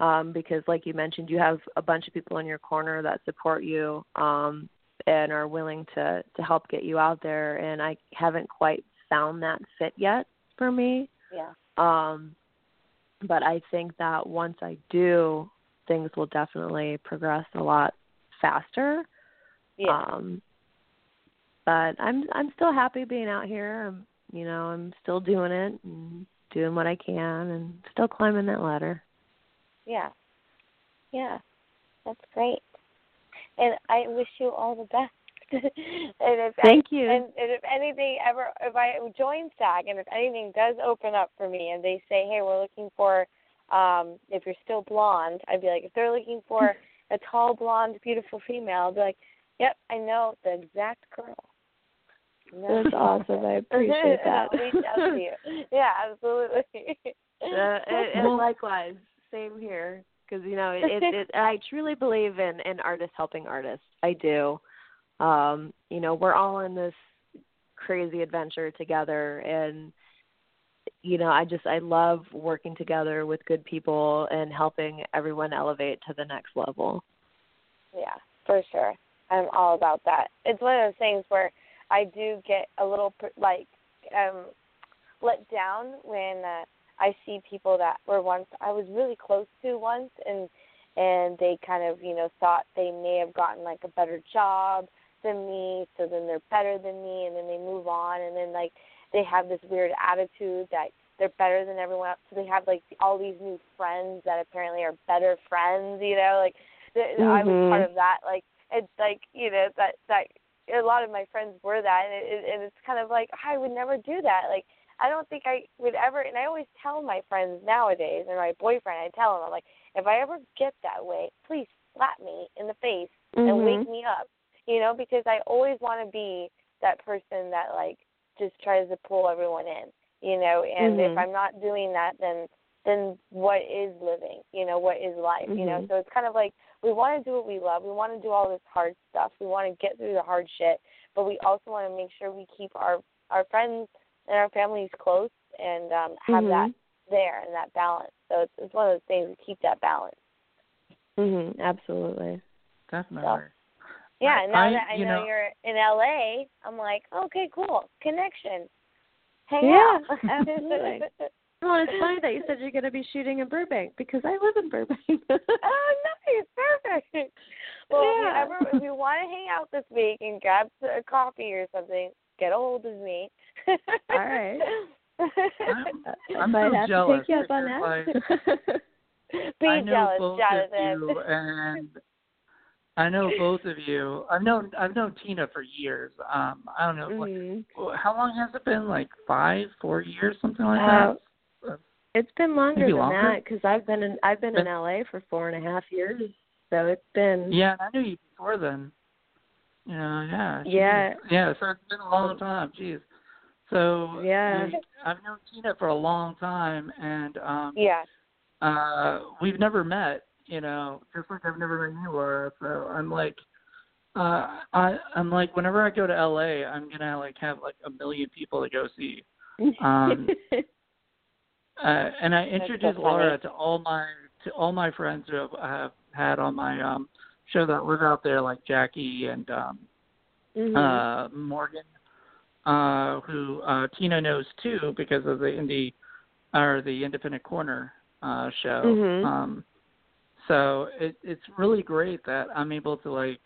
um, because, like you mentioned, you have a bunch of people in your corner that support you um, and are willing to to help get you out there. And I haven't quite found that fit yet for me. Yeah. Um, but I think that once I do, things will definitely progress a lot faster. Yeah. Um, but I'm I'm still happy being out here. I'm you know I'm still doing it and doing what I can and still climbing that ladder. Yeah. Yeah. That's great. And I wish you all the best. and if Thank I, you. And, and if anything ever, if I join SAG, and if anything does open up for me, and they say, "Hey, we're looking for," um, if you're still blonde, I'd be like, if they're looking for a tall, blonde, beautiful female, I'd be like, "Yep, I know the exact girl." No. That's awesome. I appreciate that. Reach out to you. Yeah, absolutely. Uh, and, and likewise, same here. Because you know, it, it, it, I truly believe in in artists helping artists. I do. Um, you know, we're all in this crazy adventure together, and you know, I just I love working together with good people and helping everyone elevate to the next level. Yeah, for sure. I'm all about that. It's one of those things where I do get a little like um let down when uh, I see people that were once I was really close to once and and they kind of, you know, thought they may have gotten like a better job than me, so then they're better than me and then they move on and then like they have this weird attitude that they're better than everyone else. So they have like all these new friends that apparently are better friends, you know, like th- I was part of that. Like it's like you know that that a lot of my friends were that, and, it, and it's kind of like I would never do that. Like I don't think I would ever. And I always tell my friends nowadays, and my boyfriend, I tell him, I'm like, if I ever get that way, please slap me in the face and Mhm. wake me up. You know, because I always want to be that person that like just tries to pull everyone in. You know, and if Mhm. I'm not doing that, then then what is living? You know, what is life? You know, Mhm. so it's kind of like we want to do what we love. We want to do all this hard stuff. We want to get through the hard shit, but we also want to make sure we keep our our friends and our families close and um have that Mhm. there and that balance. So it's it's one of those things to keep that balance. Mhm. Absolutely. Definitely. Yeah, I- and now I- that I you know, know- you're in LA, I'm like, okay, cool, connection. Hang Yeah, out. absolutely. Well, it's funny that you said you're going to be shooting in Burbank because I live in Burbank. oh, nice, perfect. Well, Yeah. if you ever if you want to hang out this week and grab a coffee or something, get a hold of me. All right. I'm- I I'm might so have jealous to take you up on that. Be I know jealous, both Jonathan. of you, and I know both of you. I've known I've known Tina for years. Um, I don't know what, Mhm. how long has it been? Like five, four years, something like Uh, that. It's been longer Maybe than longer? that because I've been in I've been in LA for four and a half years, so it's been Yeah, I knew you before then. Know, yeah. Yeah. Yeah, so it's been a long time. Jeez. So Yeah. you know, I've known Tina for a long time, and um, Yeah. uh we've never met you know just like i've never you Lara so i'm like uh i i'm like whenever i go to la i'm gonna like have like a million people to go see Um, uh and i introduced Lara to all my to all my friends who have, have had on my um show that live out there like jackie and um Mhm. uh Morgan, uh, who uh Tina knows too because of the indie or the Independent Corner uh show. Mhm. Um so it it's really great that I'm able to like,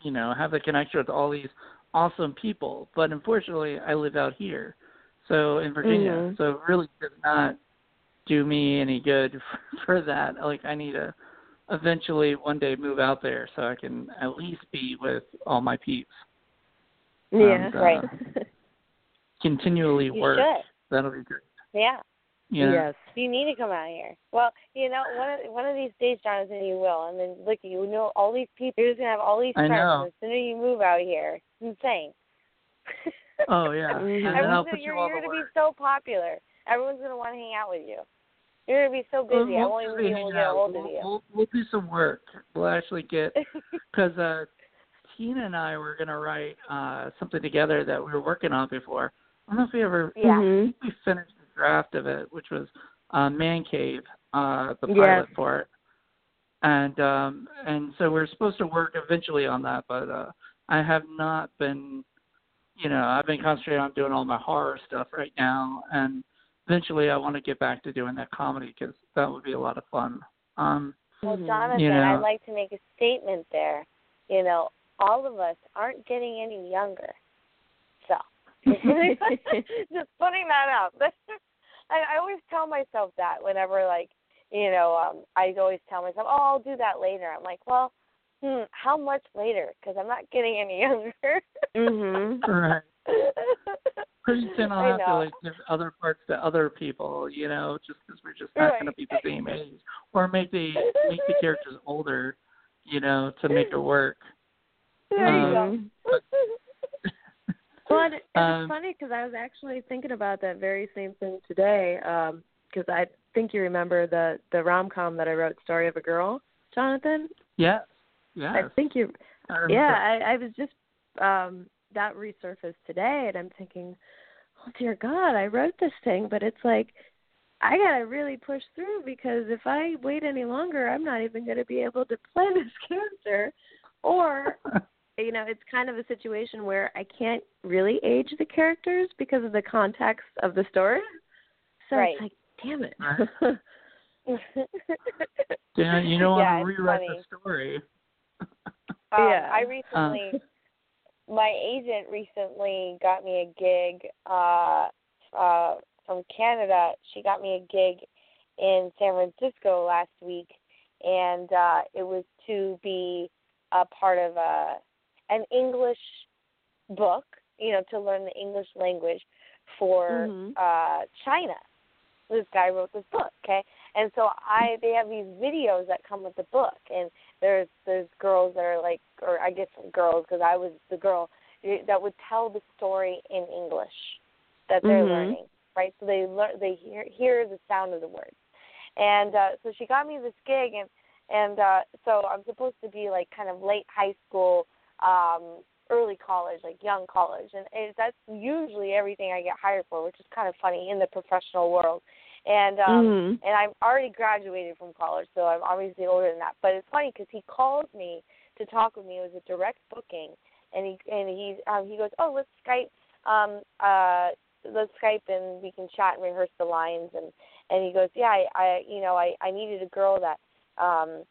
you know, have the connection with all these awesome people. But unfortunately I live out here. So in Virginia. Mhm. So it really does not do me any good for, for that. Like I need to eventually one day move out there so I can at least be with all my peeps yeah. and, uh, Right. continually You work. should. That'll be great. Yeah. Know? Yes. You need to come out here. Well, you know, one of one of these days, Jonathan, you will. And then look, you know all these people. You're just gonna have all these I friends. know. And the sooner you move out here, it's insane. Oh yeah. And then I'll put gonna, you you're you're gonna be so popular. Everyone's gonna want to hang out with you. You're gonna be so busy. I We'll, won't we'll even be able to get a hold we'll, you. We'll, we'll do some work. We'll actually get because uh, Tina and I were gonna write uh something together that we were working on before. I don't know if we ever. yeah. I think we finished draft of it, which was uh, Man Cave, uh, the Yeah. pilot for it. And um and so we're supposed to work eventually on that, but uh I have not been you know, I've been concentrating on doing all my horror stuff right now and eventually I want to get back to doing that comedy cuz that would be a lot of fun. Um Well, Mhm. Jonathan, You know. I'd like to make a statement there. You know, all of us aren't getting any younger. So, just putting, just putting that out. I, I always tell myself that whenever, like, you know, um, I always tell myself, "Oh, I'll do that later." I'm like, "Well, hmm, how much later? Because I'm not getting any younger." mm-hmm. right. Pretty soon I'll I have to like give other parts to other people, you know, just because we're just not going to be the same age, or make the make the characters older, you know, to make it work. There you go. Well, it, it was Um, funny because I was actually thinking about that very same thing today. Because I think you remember the the rom com that I wrote, "Story of a Girl," Jonathan. Yeah, Yes. I think you. I. Yeah, I, I was just um that resurfaced today, and I'm thinking, oh dear God, I wrote this thing, but it's like I gotta really push through because if I wait any longer, I'm not even gonna be able to play this character, or you know, it's kind of a situation where I can't really age the characters because of the context of the story. So Right. it's like, damn it. Right. Dan, you don't Yeah, want to rewrite funny. the story. Um, Yeah. I recently, my agent recently got me a gig uh, uh, from Canada. She got me a gig in San Francisco last week, and uh, it was to be a part of a an English book. You know, to learn the English language for Mhm. uh, China. This guy wrote this book, okay? And so I they have these videos that come with the book and there's there's girls that are like or I guess girls because I was the girl eh, that would tell the story in English that they're Mhm. learning, right? So they learn they hear hear the sound of the words. and uh, so she got me this gig, and and uh, so I'm supposed to be like kind of late high school, um, early college, like young college, and it, that's usually everything I get hired for, which is kind of funny in the professional world. And um Mhm. and I'm already graduated from college, so I'm obviously older than that. But it's funny because he calls me to talk with me. It was a direct booking, and he and he um, he goes, oh, let's Skype, um, uh, let's Skype and we can chat and rehearse the lines. And and he goes, yeah, I, I you know I I needed a girl that um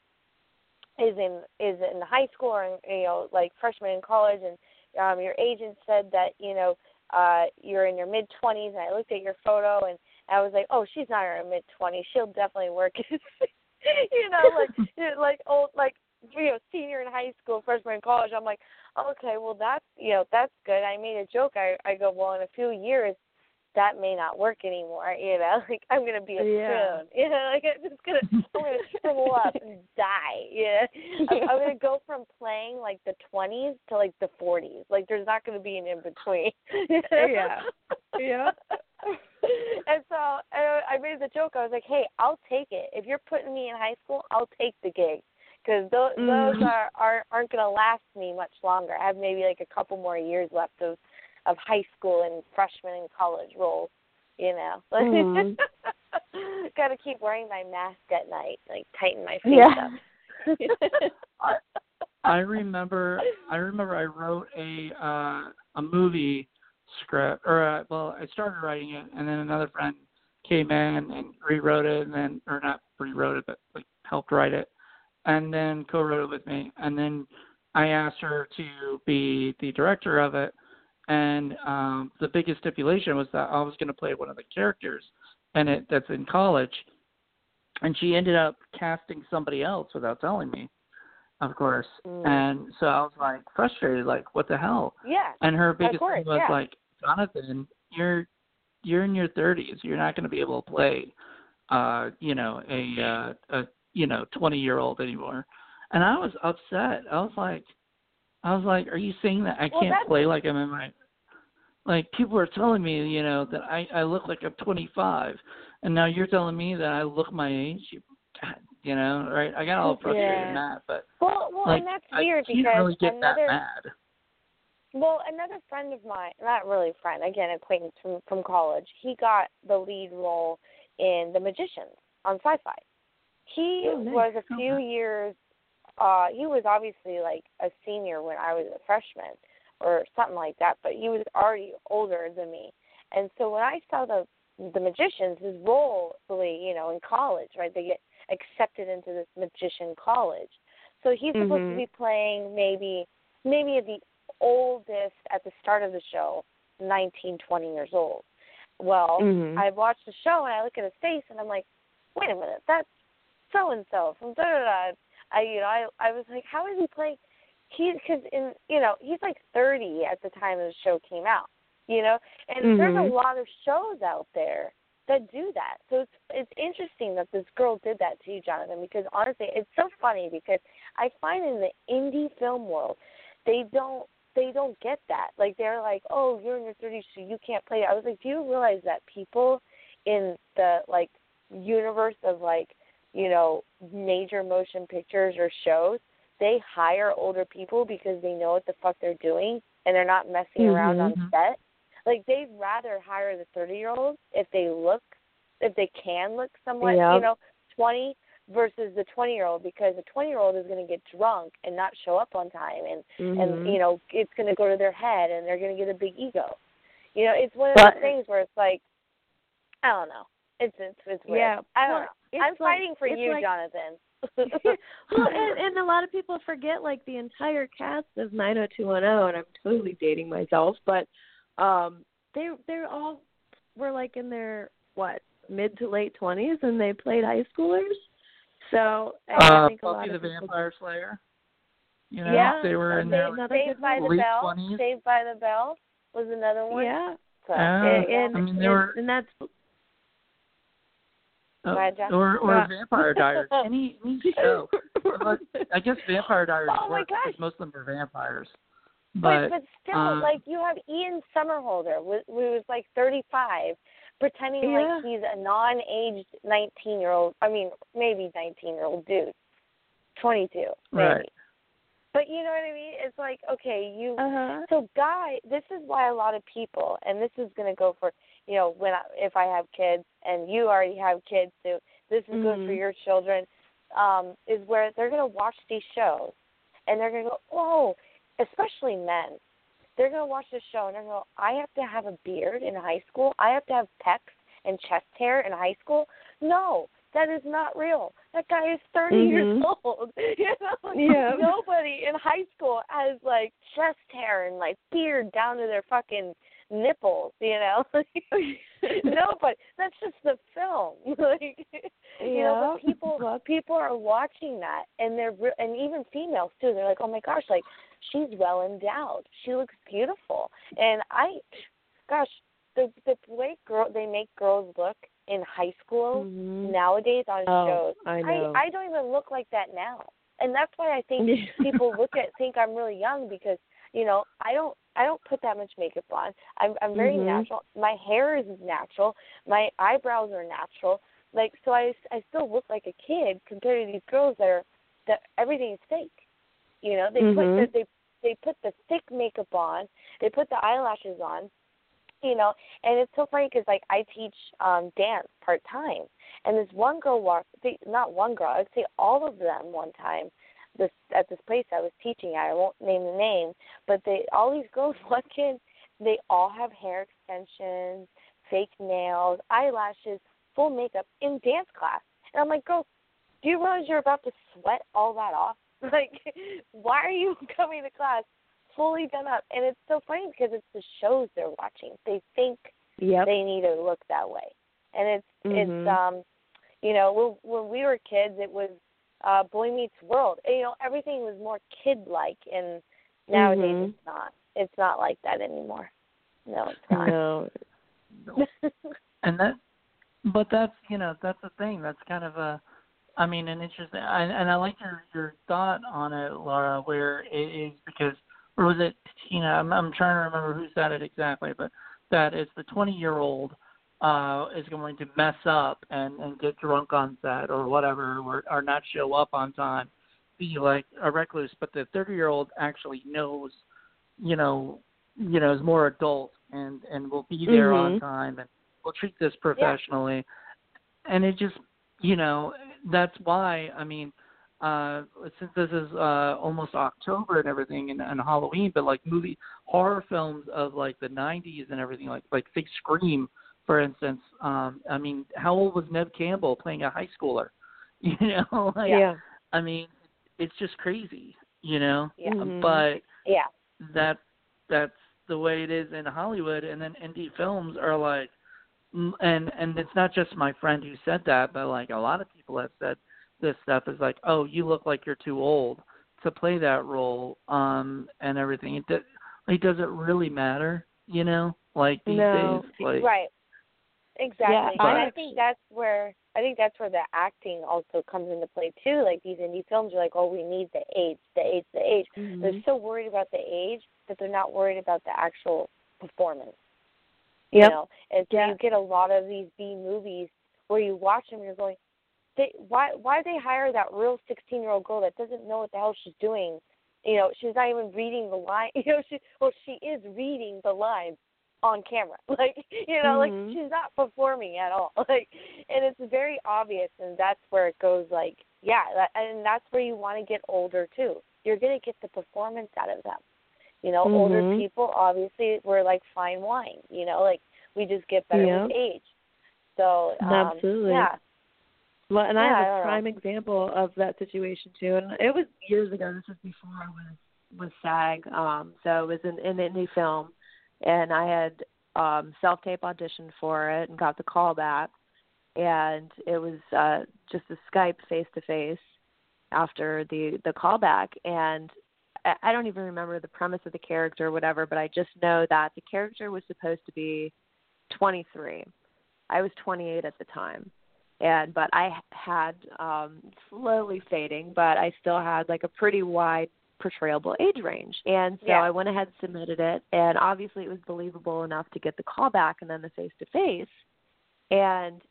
is in is in high school or you know like freshman in college, and um, your agent said that you know uh you're in your mid twenties, and I looked at your photo and I was like, oh, she's not in her mid twenties. She'll definitely work. you know, like like old like you know senior in high school, freshman in college. I'm like, okay, well that's you know that's good. I made a joke. I I go, well, in a few years. That may not work anymore, you know. Like I'm gonna be a Yeah. spoon, you know. Like I'm just gonna, I'm gonna shrivel up and die, yeah. I'm, I'm gonna go from playing like the 20s to like the 40s. Like there's not gonna be an in between. Yeah. Yeah. and so I, I made the joke. I was like, "Hey, I'll take it. If you're putting me in high school, I'll take the gig because those those Mhm. are, are aren't going to last me much longer. I have maybe like a couple more years left of of high school and freshman and college roles. You know, Mhm. got to keep wearing my mask at night, like tighten my face Yeah. up. I remember I remember I wrote a uh a movie script or uh, well I started writing it and then another friend came in and rewrote it and then or not rewrote it but like helped write it and then co-wrote it with me and then I asked her to be the director of it and um the biggest stipulation was that I was going to play one of the characters in it that's in college and she ended up casting somebody else without telling me of course. Mm. And so I was like frustrated, like, what the hell? Yeah. And her biggest course, thing was yeah. like, Jonathan, you're you're in your thirties. You're not gonna be able to play uh, you know, a uh a you know, twenty year old anymore. And I was upset. I was like I was like, Are you saying that I Well, can't play like I'm in my like people are telling me, you know, that I I look like I'm 25, and now you're telling me that I look my age. You, God, you know, right? I got all frustrated Yeah. in that, but Well, well, like and that's weird can't because really get another that mad. Well, another friend of mine, not really a friend, again, acquaintance from from college, he got the lead role in The Magicians on Sci-Fi. He Oh, nice. was a few Okay. years. uh He was obviously like a senior when I was a freshman, or something like that. But he was already older than me, and so when I saw the the Magicians, his role really, you know, in college, right? They get accepted into this magician college. So he's supposed Mhm. to be playing maybe maybe the oldest at the start of the show, nineteen, twenty years old. Well, Mhm. I watched the show and I look at his face and I'm like, wait a minute, that's so and so from da da da. I you know I I was like, how is he playing? He because in you know he's like thirty at the time the show came out. You know, and there's a Mhm. lot of shows out there that do that. So it's it's interesting that this girl did that to you, Jonathan, because honestly, it's so funny because I find in the indie film world, they don't they don't get that. Like they're like, "Oh, you're in your 30s, so you can't play." I was like, "Do you realize that people in the like universe of like, you know, major motion pictures or shows, they hire older people because they know what the fuck they're doing and they're not messing around on Mhm. set. Like they'd rather hire the 30-year-olds if they look if they can look somewhat, you know, 20 versus the 20-year-old because the 20-year-old is going to get drunk and not show up on time and and Mhm. you know it's going to go to their head and they're going to get a big ego. You know, it's one of But- those things where it's like, I don't know. It's it's it's weird. Yeah, I don't know. I'm like- fighting for you, like- Jonathan. Well, and, and a lot of people forget like the entire cast of 90210, and I'm totally dating myself, but um, they they're all were like in their what mid to late 20s, and they played high schoolers. So I Uh, think a lot Buffy the of people- Vampire Slayer. You know, Yeah, they were in they- their Saved, Saved by the late Bell. 20s. Saved by the Bell was another one. Yeah, So, Ah, and, and, I mean, they and, were- and that's uh, or or Yeah. Vampire Diaries. Any any show. But I guess Vampire Diaries Oh, works because most of them are vampires. But But, but still, um, like you have Ian Somerhalder, who was like 35, pretending Yeah. like he's a non-aged 19-year-old. I mean, maybe 19-year-old dude, 22, maybe. Right. But you know what I mean? It's like, okay, you Uh huh. so guy, this is why a lot of people, and this is going to go for, you know, when I, if I have kids and you already have kids too, this is good for Mhm. your children, um, is where they're going to watch these shows and they're going to go, oh, especially men. They're going to watch this show and they're going to go, I have to have a beard in high school. I have to have pecs and chest hair in high school. No, that is not real. That guy is 30 years Mhm. old. You know? Yeah. Nobody in high school has like chest hair and like beard down to their fucking nipples, you know? Nobody. That's just the film. like you know, but people people are watching that and they're and even females too. They're like, "Oh my gosh, like she's well endowed. She looks beautiful." And I gosh, the the way girl they make girls look in high school Mhm. nowadays on Oh, shows. I know. I, I don't even look like that now. And that's why I think people look at think I'm really young because you know I don't I don't put that much makeup on. I'm I'm very Mhm. natural. My hair is natural. My eyebrows are natural. Like so I I still look like a kid compared to these girls that are that everything is fake. You know they Mhm. put the, they they put the thick makeup on. They put the eyelashes on. You know, and it's so funny because like I teach um dance part time, and this one girl walked. Not one girl. I'd say all of them one time this at this place I was teaching at. I won't name the name, but they all these girls walk in. They all have hair extensions, fake nails, eyelashes, full makeup in dance class. And I'm like, girls, do you realize you're about to sweat all that off? Like, why are you coming to class fully done up? And it's so funny because it's the shows they're watching. They think Yep. they need to look that way, and it's it's Mhm. um, you know, when when we were kids, it was uh Boy Meets World. And, you know, everything was more kid like, and nowadays Mhm. it's not. It's not like that anymore. No, it's not. No. and that but that's you know that's the thing that's kind of a i mean an interesting and, and i like your your thought on it Lara where it is because or was it tina i'm i'm trying to remember who said it exactly but that it's the twenty year old uh is going to mess up and and get drunk on set or whatever or or not show up on time be like a recluse. But the thirty year old actually knows you know you know is more adult and and will be there on Mhm. time and will treat this professionally. And it just you know that's why i mean uh since this is uh almost october and everything and, and halloween but like movie horror films of like the nineties and everything like like think scream for instance um i mean how old was neve campbell playing a high schooler you know like Yeah. i mean it's just crazy you know Yeah. Mhm. but Yeah. that that's the way it is in Hollywood and then indie films are like and and it's not just my friend who said that but like a lot of people have said this stuff is like oh you look like you're too old to play that role um and everything it does like does it really matter you know like these No. days like right. Exactly. Yeah, and I I think that's where I think that's where the acting also comes into play too. Like these indie films are like, oh, we need the age, the age, the age. Mhm. They're so worried about the age that they're not worried about the actual performance. Yep. You know, and so Yeah. you get a lot of these B movies where you watch them and you're going, they, why why they hire that real 16 year old girl that doesn't know what the hell she's doing? You know, she's not even reading the line. You know, she well she is reading the lines on camera. Like you know, Mhm. like she's not performing at all. Like, and it's very obvious, and that's where it goes. Like, yeah, that, and that's where you want to get older too. You're gonna get the performance out of them. You know, older Mhm. people obviously we're like fine wine. You know, like we just get better Yeah. with age. So um, Absolutely. yeah, Well, and Yeah, I I have a know. prime example of that situation too. And it was years ago. This was before I was was SAG. Um, so it was in an indie film, and I had um, self tape auditioned for it and got the call back. And it was uh, just a Skype face to face after the the callback, and I, I don't even remember the premise of the character or whatever, but I just know that the character was supposed to be 23. I was 28 at the time and but I had um slowly fading, but I still had like a pretty wide portrayable age range. And so Yeah. I went ahead and submitted it and obviously it was believable enough to get the call back and then the face to face. And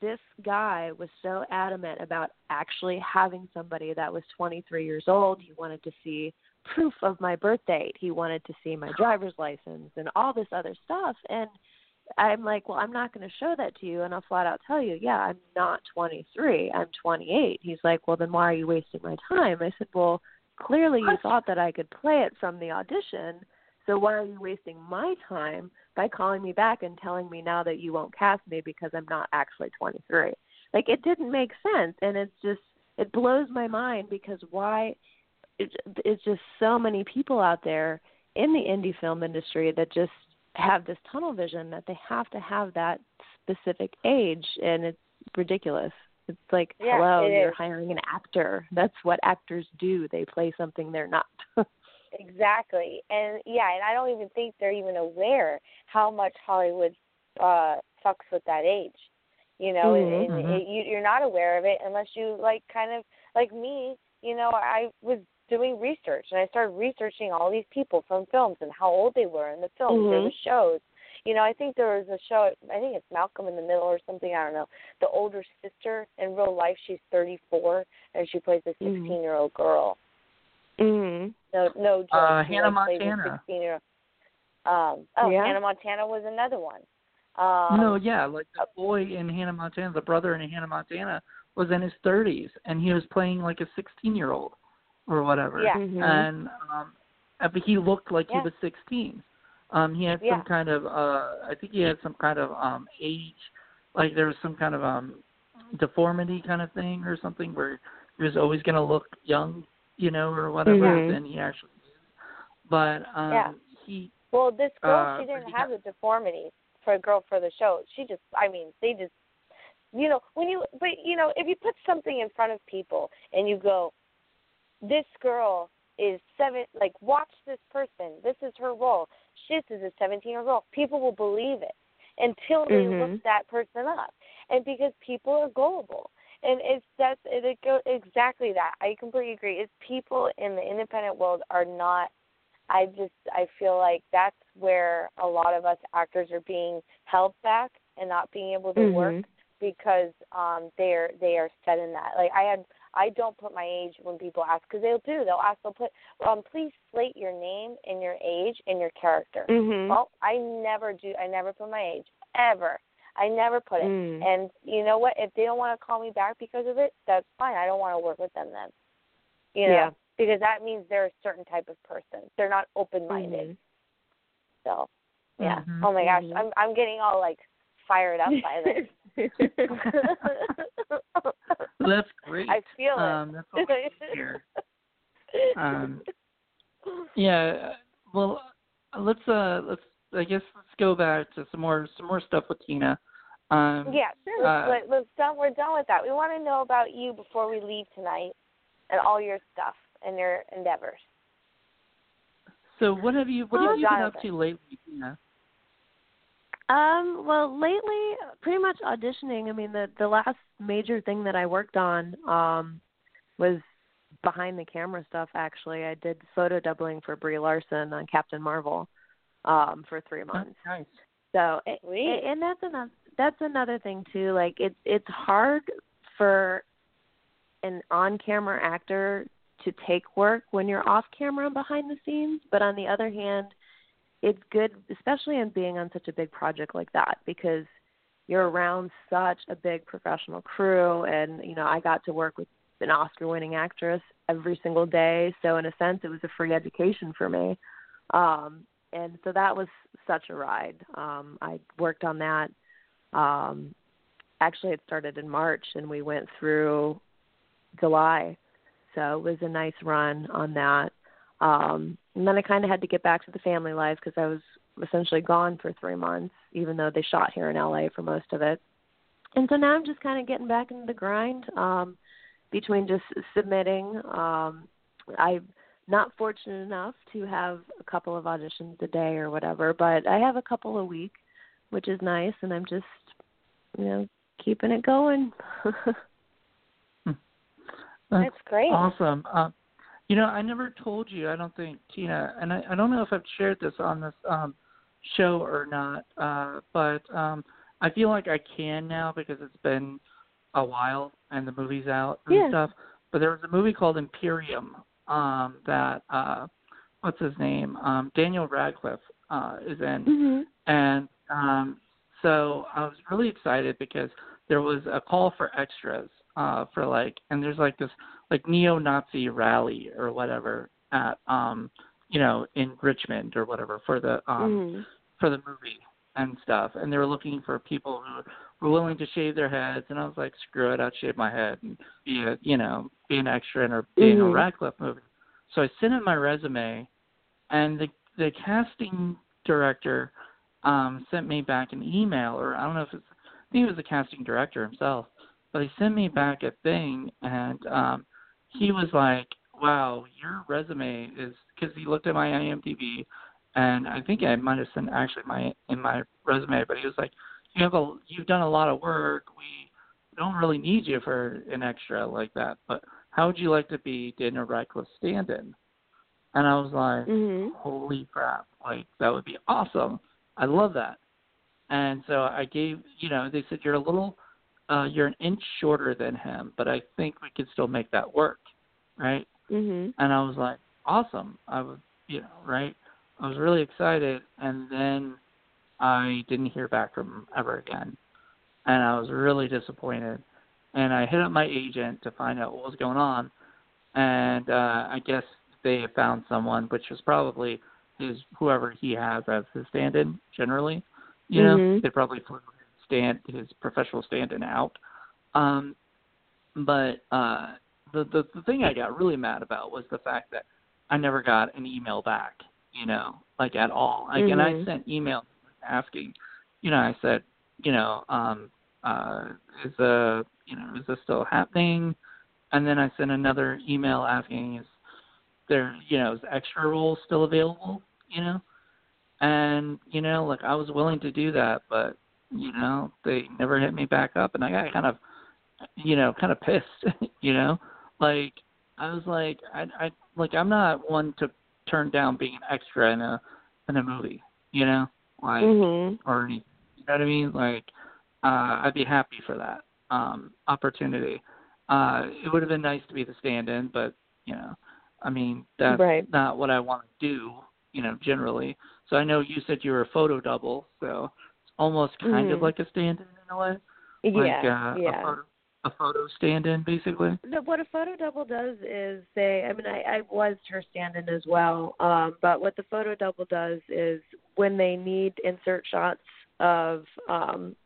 this guy was so adamant about actually having somebody that was 23 years old. He wanted to see proof of my birth date. He wanted to see my driver's license and all this other stuff. And I'm like, well, I'm not going to show that to you. And I'll flat out tell you, yeah, I'm not 23. I'm 28. He's like, well, then why are you wasting my time? I said, well, clearly you thought that I could play it from the audition. So why are you wasting my time by calling me back and telling me now that you won't cast me because I'm not actually 23? Like it didn't make sense, and it's just it blows my mind because why? It, it's just so many people out there in the indie film industry that just have this tunnel vision that they have to have that specific age, and it's ridiculous. It's like, Yeah, hello, it you're is. hiring an actor. That's what actors do. They play something they're not. Exactly. And yeah, and I don't even think they're even aware how much Hollywood uh fucks with that age. You know, Mhm. and, and Mhm. it, you you're not aware of it unless you like kind of like me, you know, I was doing research and I started researching all these people from films and how old they were in the films Mhm. shows. You know, I think there was a show I think it's Malcolm in the Middle or something, I don't know. The older sister in real life she's 34 and she plays a Mhm. 16-year-old girl. mm No, no joke. Uh, She, Hannah like, plays a Montana. 16 year Um, oh, Yeah. Hannah Montana was another one. Um, no, yeah, like the boy in Hannah Montana, the brother in Hannah Montana was in his 30s, and he was playing like a 16 year old or whatever. Yeah. Mhm. And um, uh, but he looked like Yeah. he was 16. Um, he had Yeah. some kind of, uh, I think he had some kind of um age, like there was some kind of um deformity kind of thing or something where he was always going to look young, you know, or whatever. Mhm. And he actually is. But um, Yeah. he well, this girl, uh, she didn't have got- the deformity for a girl for the show. She just, I mean, they just, you know, when you, but you know, if you put something in front of people and you go, this girl is seven, like, watch this person. This is her role. This is a 17 year old. People will believe it until they Mhm. look that person up. And because people are gullible. And it's that's it, it go exactly that. I completely agree. It's people in the independent world are not I just I feel like that's where a lot of us actors are being held back and not being able to work Mhm. because um they're they are set in that. Like I had I don't put my age when people ask because they'll do. They'll ask. They'll put. Um, please slate your name and your age and your character. Mhm. Well, I never do. I never put my age ever. I never put it. Mm. And you know what? If they don't want to call me back because of it, that's fine. I don't want to work with them then. You know, Yeah. because that means they're a certain type of person. They're not open-minded. Mhm. So, yeah. Mhm. Oh my gosh, Mhm. I'm I'm getting all like fired up by this. that's great. I feel it. Um, that's what we here. Um, Yeah. Well, let's uh let's I guess let's go back to some more some more stuff with Tina. Um, yeah, sure. uh, Let, let's done. We're done with that. We want to know about you before we leave tonight, and all your stuff and your endeavors. So what have you what have you been up to lately, Tina? Um, well, lately, pretty much auditioning. I mean, the the last major thing that I worked on um was behind the camera stuff. Actually, I did photo doubling for Brie Larson on Captain Marvel um for three months. Nice. So, a- Sweet. a- and that's another that's another thing too. Like it's it's hard for an on-camera actor to take work when you're off camera and behind the scenes, but on the other hand, it's good, especially in being on such a big project like that, because you're around such a big professional crew, and you know I got to work with an Oscar-winning actress every single day, so in a sense, it was a free education for me. Um, and so that was such a ride. Um, I worked on that. Um, actually, it started in March, and we went through July. So it was a nice run on that. Um, and then I kind of had to get back to the family life because I was essentially gone for three months, even though they shot here in LA for most of it. And so now I'm just kind of getting back into the grind um, between just submitting. Um, I'm not fortunate enough to have a couple of auditions a day or whatever, but I have a couple a week, which is nice, and I'm just, you know, keeping it going. That's great. Awesome. Um, you know, I never told you. I don't think Tina, and I, I don't know if I've shared this on this um, show or not. Uh, but um, I feel like I can now because it's been a while and the movie's out and Yeah. stuff. But there was a movie called Imperium um that uh what's his name? Um Daniel Radcliffe uh is in Mhm. and um so I was really excited because there was a call for extras uh for like and there's like this like neo-Nazi rally or whatever at um you know in Richmond or whatever for the um Mhm. for the movie and stuff and they were looking for people who were willing to shave their heads and I was like screw it I'd shave my head and be a you know be an extra in a Daniel Mhm. A Radcliffe movie so I sent in my resume and the the casting director um sent me back an email or I don't know if it's I think it was the casting director himself but he sent me back a thing and um he was like wow your resume is because he looked at my IMDb and I think I might have sent actually my in my resume but he was like you have a you've done a lot of work. We don't really need you for an extra like that but how would you like to be Daniel Radcliffe stand-in? And I was like Mhm. holy crap like that would be awesome. I love that. And so i gave you know they said you're a little uh you're an inch shorter than him but i think we could still make that work right? Mhm. and i was like awesome. I was you know right? I was really excited. And then i didn't hear back from him ever again. And i was really disappointed. And i hit up my agent to find out what was going on. And uh i guess they had found someone which was probably his whoever he has as his stand in generally you know? Mhm. they probably flew his stand his professional stand in out. Um but uh the, the the thing i got really mad about was the fact that i never got an email back you know like at all. Like and i Mhm. sent emails asking you know i said you know um uh is the you know is this still happening? And then i sent another email asking is there you know is extra role still available you know? And you know like i was willing to do that but you know they never hit me back up and i got kind of you know kind of pissed you know like i was like i i like i'm not one to turn down being an extra in a in a movie you know like Mhm. or any you know what i mean like uh i'd be happy for that um opportunity uh it would have been nice to be the stand in but you know i mean that's Right. not what i want to do you know generally so i know you said you were a photo double so it's almost kind of Mhm. like a stand in in a way like yeah. uh, yeah. a photo a photo stand in basically No, what a photo double does is they I mean I, I was her stand in as well. Um, but what the photo double does is when they need insert shots of um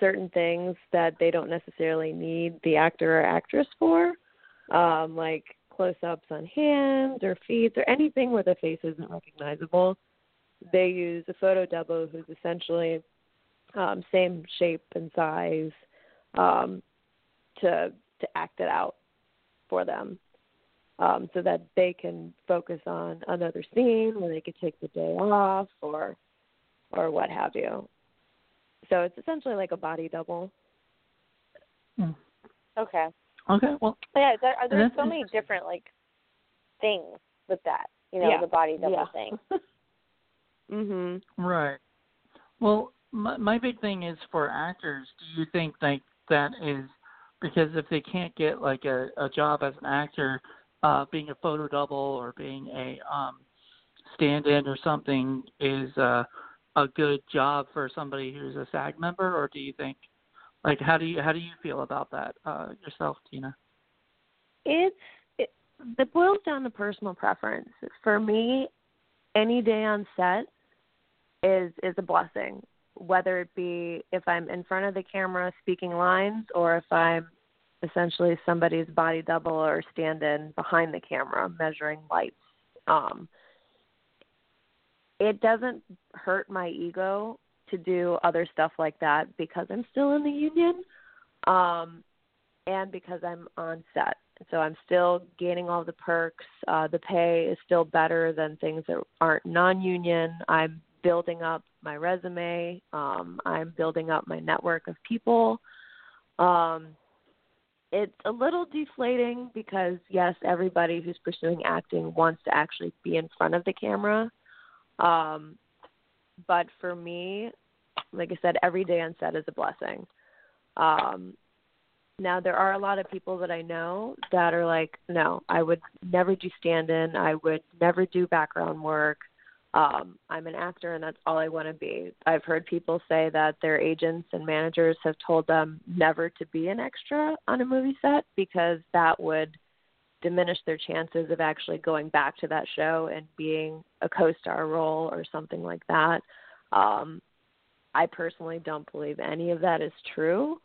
certain things that they don't necessarily need the actor or actress for, um, like close ups on hands or feet or anything where the face isn't recognizable, they use a photo double who's essentially um, same shape and size um, to to act it out for them, um, so that they can focus on another scene where they could take the day off or or what have you. So it's essentially like a body double. Okay. okay well Yeah, there, are there's That's so many different like things with that. You know, Yeah. the body double Yeah. thing. Mhm. Right. Well, my my big thing is for actors. Do you think like that is because if they can't get like a a job as an actor, uh, being a photo double or being a um stand-in or something is uh, a good job for somebody who's a SAG member, or do you think like how do you how do you feel about that uh, yourself, Tina? It's it, it boils down to personal preference. For me, any day on set is is a blessing. Whether it be if I'm in front of the camera speaking lines, or if I'm essentially somebody's body double or stand in behind the camera measuring lights. Um, it doesn't hurt my ego to do other stuff like that because I'm still in the union. Um, and because I'm on set. So I'm still gaining all the perks. Uh, the pay is still better than things that aren't non-union. I'm building up my resume. Um, I'm building up my network of people. Um, it's a little deflating because yes, everybody who's pursuing acting wants to actually be in front of the camera. Um, but for me, like I said, every day on set is a blessing. Um, now there are a lot of people that I know that are like, no, I would never do stand in. I would never do background work. Um, I'm an actor and that's all I want to be. I've heard people say that their agents and managers have told them never to be an extra on a movie set because that would diminish their chances of actually going back to that show and being a co-star role or something like that. Um, I personally don't believe any of that is true.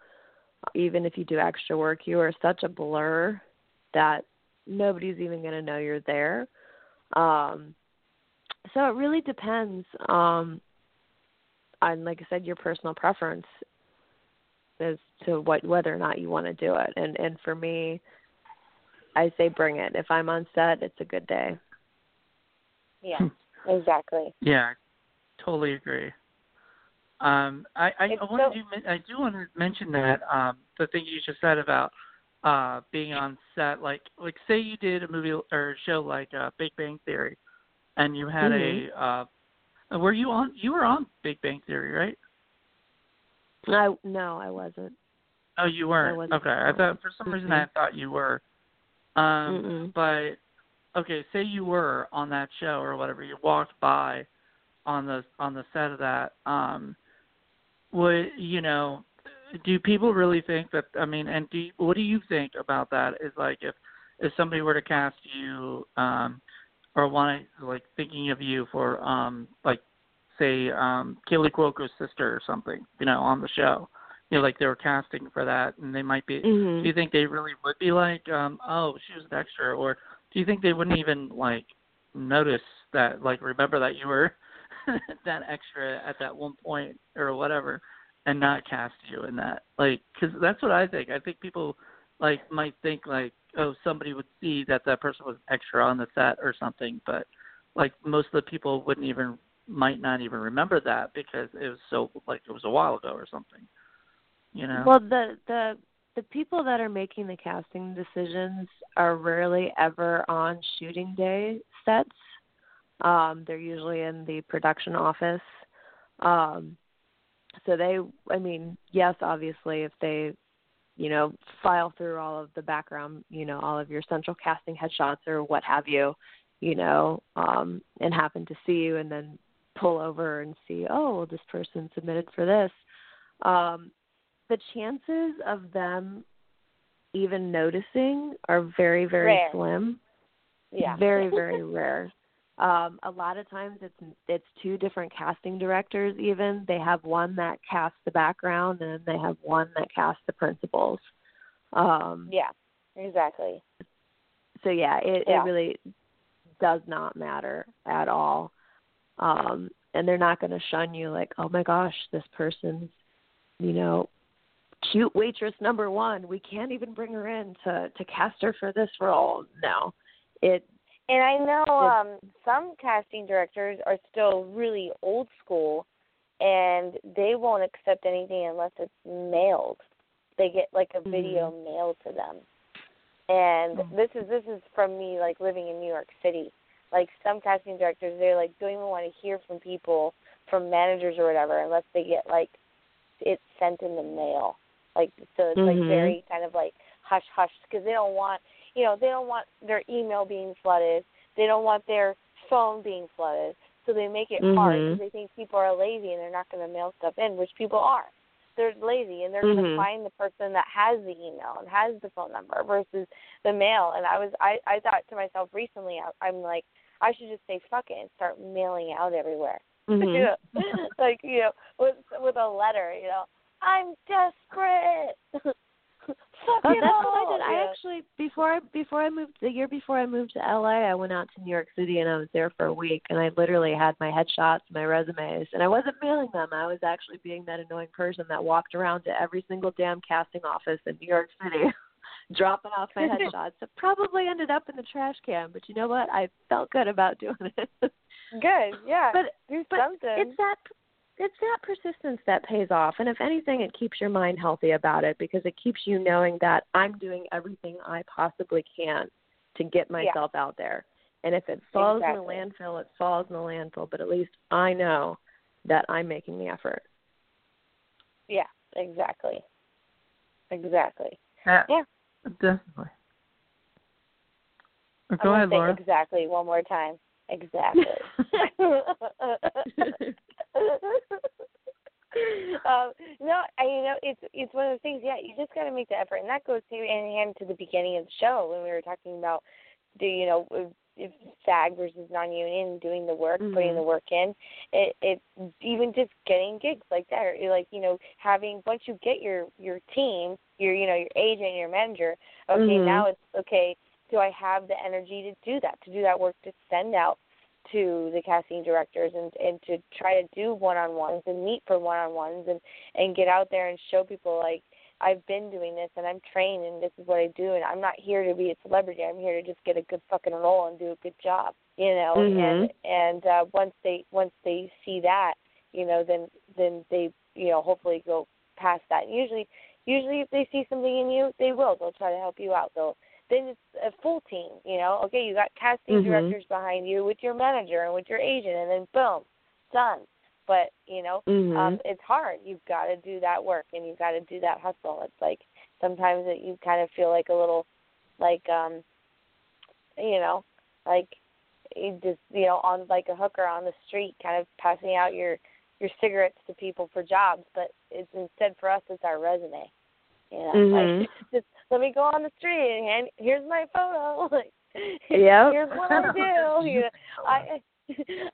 Even if you do extra work, you are such a blur that nobody's even going to know you're there. Um, so it really depends um, on, like I said, your personal preference as to what whether or not you want to do it. And and for me, I say bring it. If I'm on set, it's a good day. Yeah, exactly. Yeah, I totally agree. Um, I I, It's I wanted so- I do want to mention that um the thing you just said about uh being on set like like say you did a movie or a show like uh Big Bang Theory and you had Mhm. a uh were you on you were on Big Bang Theory right I no, I wasn't. oh you weren't wasn't okay I thought for some reason I Mhm. thought you were um Mm-mm. but okay say you were on that show or whatever you walked by on the on the set of that um would you know do people really think that i mean and do you, what do you think about that is like if if somebody were to cast you um or want to like thinking of you for um like say um Kaley Cuoco's sister or something you know on the show. You know like they were casting for that and they might be Mhm. do you think they really would be like um oh she was an extra or do you think they wouldn't even like notice that like remember that you were that extra at that one point or whatever and not cast you in that? Like because that's what i think. I think people like might think like oh somebody would see that that person was extra on the set or something but like most of the people wouldn't even might not even remember that because it was so like it was a while ago or something you know Well, the the the people that are making the casting decisions are rarely ever on shooting day sets. Um, they're usually in the production office. Um, so they, I mean, yes, obviously, if they, you know, file through all of the background, you know, all of your central casting headshots or what have you, you know, um, and happen to see you and then pull over and see, oh, well, this person submitted for this. Um, the chances of them even noticing are very, very Rare. slim. Yeah. Very, very rare. Um, a lot of times it's it's two different casting directors even. They have one that casts the background and they have one that casts the principals. Um yeah. Exactly. so yeah, it, Yeah. it really does not matter at all. Um and they're not gonna shun you like, Oh my gosh, this person's you know, cute waitress number one. We can't even bring her in to to cast her for this role. No. It And I know um some casting directors are still really old school and they won't accept anything unless it's mailed. They get like a video mailed to them. And Mhm. this is this is from me like living in New York City. Like some casting directors they're like don't even want to hear from people from managers or whatever unless they get like it sent in the mail. Like so it's like Mhm. very kind of like hush hush because they don't want you know they don't want their email being flooded they don't want their phone being flooded so they make it hard Mhm. because they think people are lazy and they're not going to mail stuff in which people are they're lazy and they're going Mhm. to find the person that has the email and has the phone number versus the mail and i was i i thought to myself recently I, i'm like i should just say fuck it and start mailing out everywhere mhm. you know, like you know, with with a letter, you know, I'm desperate. Oh, that's what I did. I actually before I before I moved the year before I moved to LA, I went out to New York City and I was there for a week and I literally had my headshots, my resumes, and I wasn't mailing them. I was actually being that annoying person that walked around to every single damn casting office in New York City dropping off my headshots. It probably ended up in the trash can, but you know what? I felt good about doing it. Good, yeah. but do but something. it's that it's that persistence that pays off and if anything it keeps your mind healthy about it because it keeps you knowing that i'm doing everything i possibly can to get myself out there and if it falls in the landfill it falls in the landfill but at least i know that i'm making the effort Yeah, exactly. Exactly. Yeah, Yeah. definitely. Go I'm ahead, say Lara. exactly one more time. Exactly. um, no, I, you know, it's it's one of the things. Yeah, you just got to make the effort, and that goes to hand in hand to the beginning of the show when we were talking about, do you know, if, if SAG versus non-union, doing the work, putting Mhm. the work in. It it even just getting gigs like that, or like you know, having once you get your your team, your you know your agent, your manager. Okay, Mhm. now it's okay. Do I have the energy to do that? To do that work to send out to the casting directors and and to try to do one on ones and meet for one on ones and and get out there and show people like I've been doing this and I'm trained and this is what I do and I'm not here to be a celebrity. I'm here to just get a good fucking role and do a good job. You know, and and uh once they once they see that, you know, then then they you know, hopefully go past that. And Usually usually if they see something in you, they will. They'll try to help you out. They'll then it's a full team, you know. Okay, you got casting Mhm. directors behind you with your manager and with your agent and then boom, done. But, you know, Mhm. um it's hard. You've got to do that work and you've got to do that hustle. It's like sometimes that you kind of feel like a little like um you know, like you just, you know, on like a hooker on the street kind of passing out your your cigarettes to people for jobs, but it's instead for us it's our resume. You know, Mhm. like just let me go on the street and hand, here's my photo. Like Yep. here's what I do. You know, I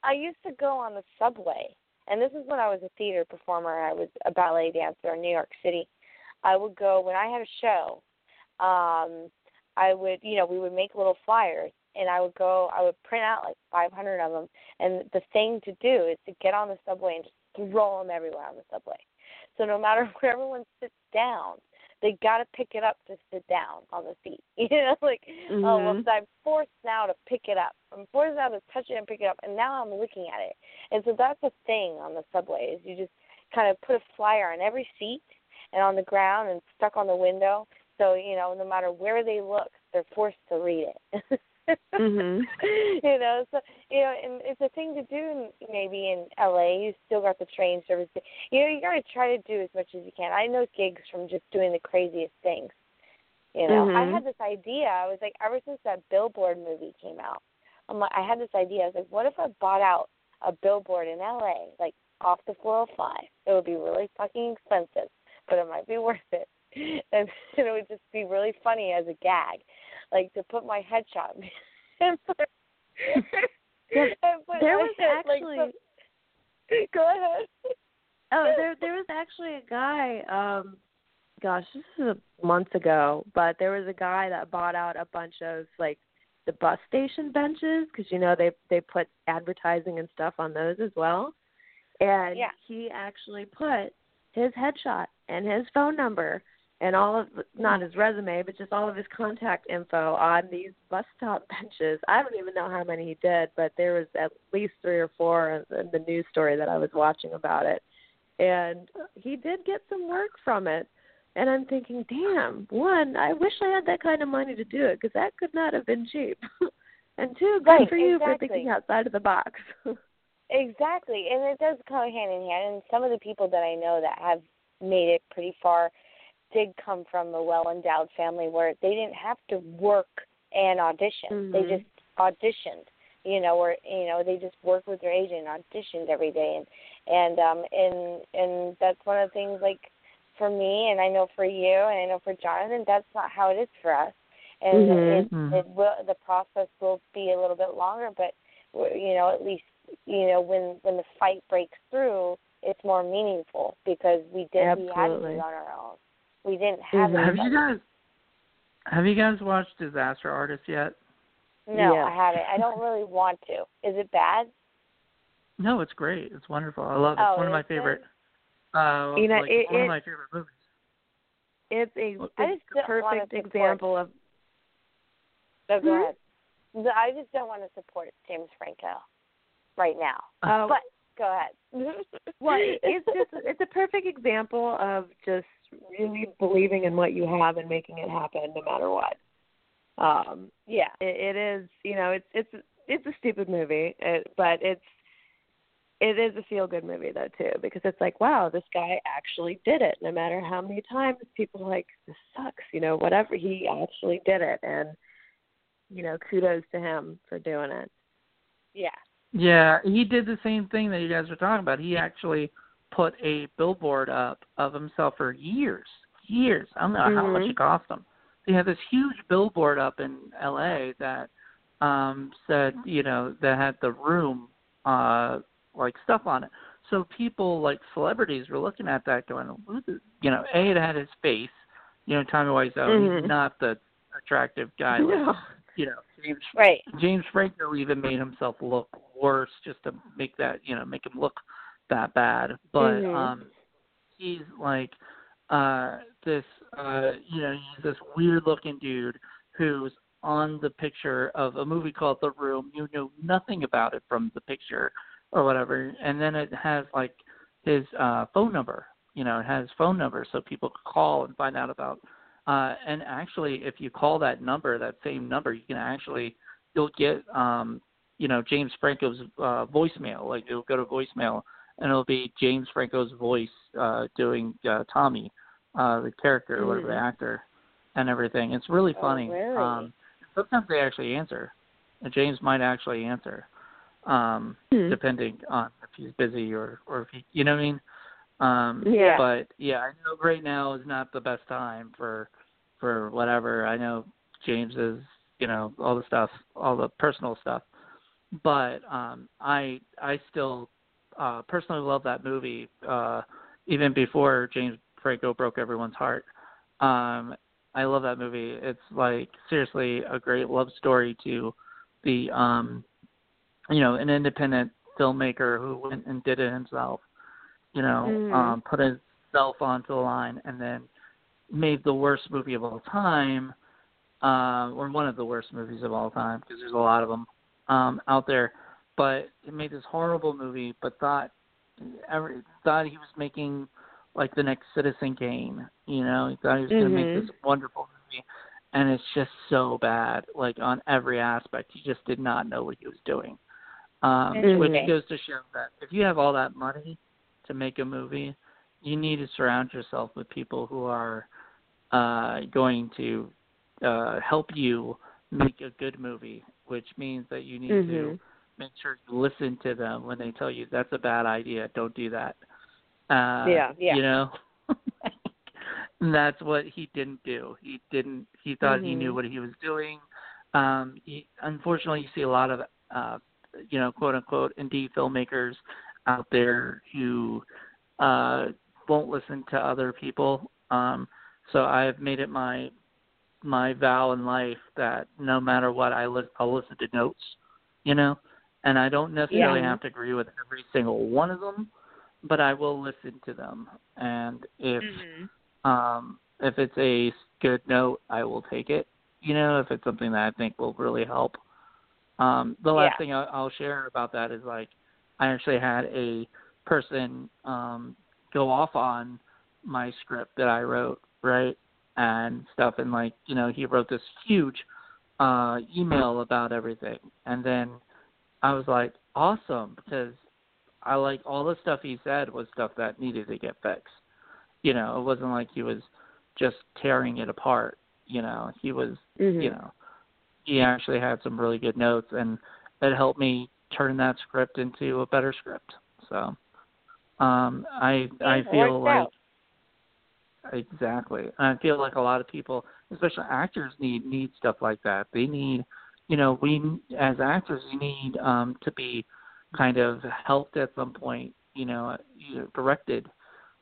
I used to go on the subway, and this is when I was a theater performer. I was a ballet dancer in New York City. I would go when I had a show. Um, I would, you know, we would make little flyers, and I would go. I would print out like 500 of them. And the thing to do is to get on the subway and just throw them everywhere on the subway. So no matter where everyone sits down, they got to pick it up to sit down on the seat. You know, like oh well, Mhm. so I'm forced now to pick it up. I'm forced now to touch it and pick it up, and now I'm looking at it. And so that's the thing on the subway is you just kind of put a flyer on every seat and on the ground and stuck on the window. So you know, no matter where they look, they're forced to read it. Mhm. you know, so you know, and it's a thing to do. in- Maybe in LA, you still got the train service. You know, you got to try to do as much as you can. I know gigs from just doing the craziest things. You know, I Mhm. had this idea. I was like, ever since that Billboard movie came out, I'm like, I had this idea. I was like, what if I bought out a billboard in LA, like off the 405? It would be really fucking expensive, but it might be worth it, and it would just be really funny as a gag, like to put my headshot and put, Yes, and put there was head, like, actually- some- go ahead. Oh, there there was actually a guy. Um, gosh, this is a month ago, but there was a guy that bought out a bunch of like the bus station benches because you know they they put advertising and stuff on those as well, and Yeah. he actually put his headshot and his phone number and all of not his resume but just all of his contact info on these bus stop benches. I don't even know how many he did, but there was at least three or four in in the news story that I was watching about it and he did get some work from it. And I'm thinking, damn, one, I wish I had that kind of money to do it because that could not have been cheap. and two, good Right, for you for thinking outside of the box. Exactly, and it does go hand in hand. And some of the people that I know that have made it pretty far did come from a well-endowed family where they didn't have to work and audition. They Mhm. just auditioned, you know, or you know, they just worked with their agent, and auditioned every day, and and um and and that's one of the things like for me, and I know for you, and I know for Jonathan, that's not how it is for us. And Mhm. it, Mhm. it will the process will be a little bit longer, but you know, at least you know when when the fight breaks through, it's more meaningful because we did we had to Absolutely. do it on our own. We didn't have. Have you guys have you guys watched Disaster Artist yet? No, Yes. I haven't. I don't really want to. Is it bad? No, it's great. It's wonderful. I love it. Oh, it's one of my favorite. Uh, You know, like it- one it- of my favorite movies. it's a I it's just the perfect example of No, go Mhm. ahead. I just don't want to support James Franco right now. uh, But go ahead. well, it- it's just it's a perfect example of just really believing in what you have and making it happen no matter what. Um, yeah. it, it is you know it's it's it's a stupid movie, it, but it's it is a feel good movie though too because it's like wow this guy actually did it no matter how many times people like this sucks you know whatever he actually did it and you know kudos to him for doing it Yeah. Yeah, he did the same thing that you guys were talking about. He actually put a billboard up of himself for years, years. I don't know how much Mhm. it cost him. He had this huge billboard up in L.A. that um said, you know, that had the room uh like stuff on it. So people like celebrities were looking at that going, you know, A it had his face, you know, Tommy Wiseau, Mhm. he's not the attractive guy like no. you know, James Right. James Franco even made himself look worse just to make that you know make him look that bad. But Mhm. um he's like uh this uh you know he's this weird looking dude who's on the picture of a movie called The Room. You know nothing about it from the picture or whatever, and then it has like his uh phone number. You know, it has phone number so people can call and find out about uh, and actually, if you call that number, that same number, you can actually you'll get um, you know James Franco's uh, voicemail. Like it'll go to voicemail, and it'll be James Franco's voice uh, doing uh, Tommy, uh, the character, or whatever the Mhm. actor, and everything. It's really Oh, funny. really? Um, sometimes they actually answer. And James might actually answer, um, Hmm. depending on if he's busy or or if he, you know what I mean. Um, Yeah. But yeah, I know right now is not the best time for for whatever. I know James is, you know, all the stuff, all the personal stuff. But um I I still uh personally love that movie uh even before James Franco broke everyone's heart. Um I love that movie. It's like seriously a great love story to the um you know, an independent filmmaker who went and did it himself. You know, Mhm. um put himself onto the line and then made the worst movie of all time, uh, or one of the worst movies of all time, because there's a lot of them um, out there. But it made this horrible movie, but thought every, thought he was making like the next Citizen Kane. You know, he thought he was going to make this wonderful movie, and it's just so bad, like on every aspect. He just did not know what he was doing. Um, which Mhm. goes to show that if you have all that money to make a movie, you need to surround yourself with people who are uh, going to uh, help you make a good movie, which means that you need to Mhm. Make sure you listen to them when they tell you that's a bad idea, don't do that. Uh, Yeah, yeah. You know? and that's what he didn't do. He didn't, he thought he knew Mhm. what he was doing. Um, he, unfortunately, you see a lot of, uh, you know, quote unquote, indie filmmakers out there who uh, won't listen to other people. Um, so I've made it my my vow in life that no matter what, I li- I'll listen to notes, you know, and I don't necessarily Yeah. have to agree with every single one of them, but I will listen to them. And if Mm-hmm. um, if it's a good note, I will take it. You know, if it's something that I think will really help. Um, the last Yeah. thing I'll, I'll share about that is like I actually had a person um, go off on my script that I wrote, right, and stuff, and like you know he wrote this huge uh, email about everything, and then I was like, awesome, because I like all the stuff he said was stuff that needed to get fixed. You know, it wasn't like he was just tearing it apart. You know, he was, Mhm. you know, he actually had some really good notes, and it helped me turn that script into a better script. So, um, I I feel like out. exactly. I feel like a lot of people, especially actors, need need stuff like that. They need, you know, we as actors, we need um, to be kind of helped at some point. You know, you directed.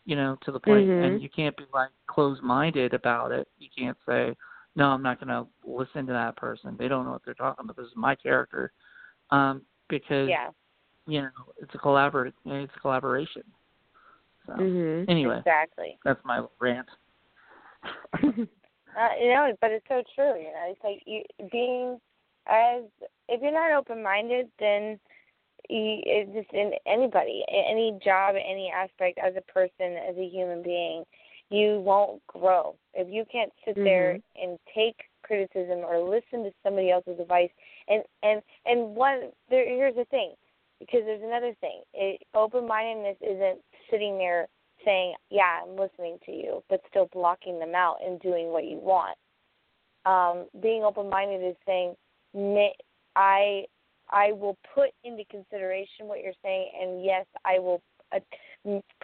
You know, to the point, Mhm. and you can't be like closed-minded about it. You can't say, "No, I'm not going to listen to that person. They don't know what they're talking about. This is my character," um, because Yeah. you know it's a collaborate. It's a collaboration. So Mhm. anyway, Exactly. that's my rant. Uh, you know, but it's so true. You know, it's like you being as if you're not open minded, then you, it's just in anybody, any job, any aspect, as a person, as a human being, you won't grow if you can't sit there and take criticism or listen to somebody else's advice. And and and one there, here's the thing: because there's another thing. It, open-mindedness isn't sitting there saying, "Yeah, I'm listening to you," but still blocking them out and doing what you want. Um, being open-minded is saying, "I, I will put into consideration what you're saying, and yes, I will uh,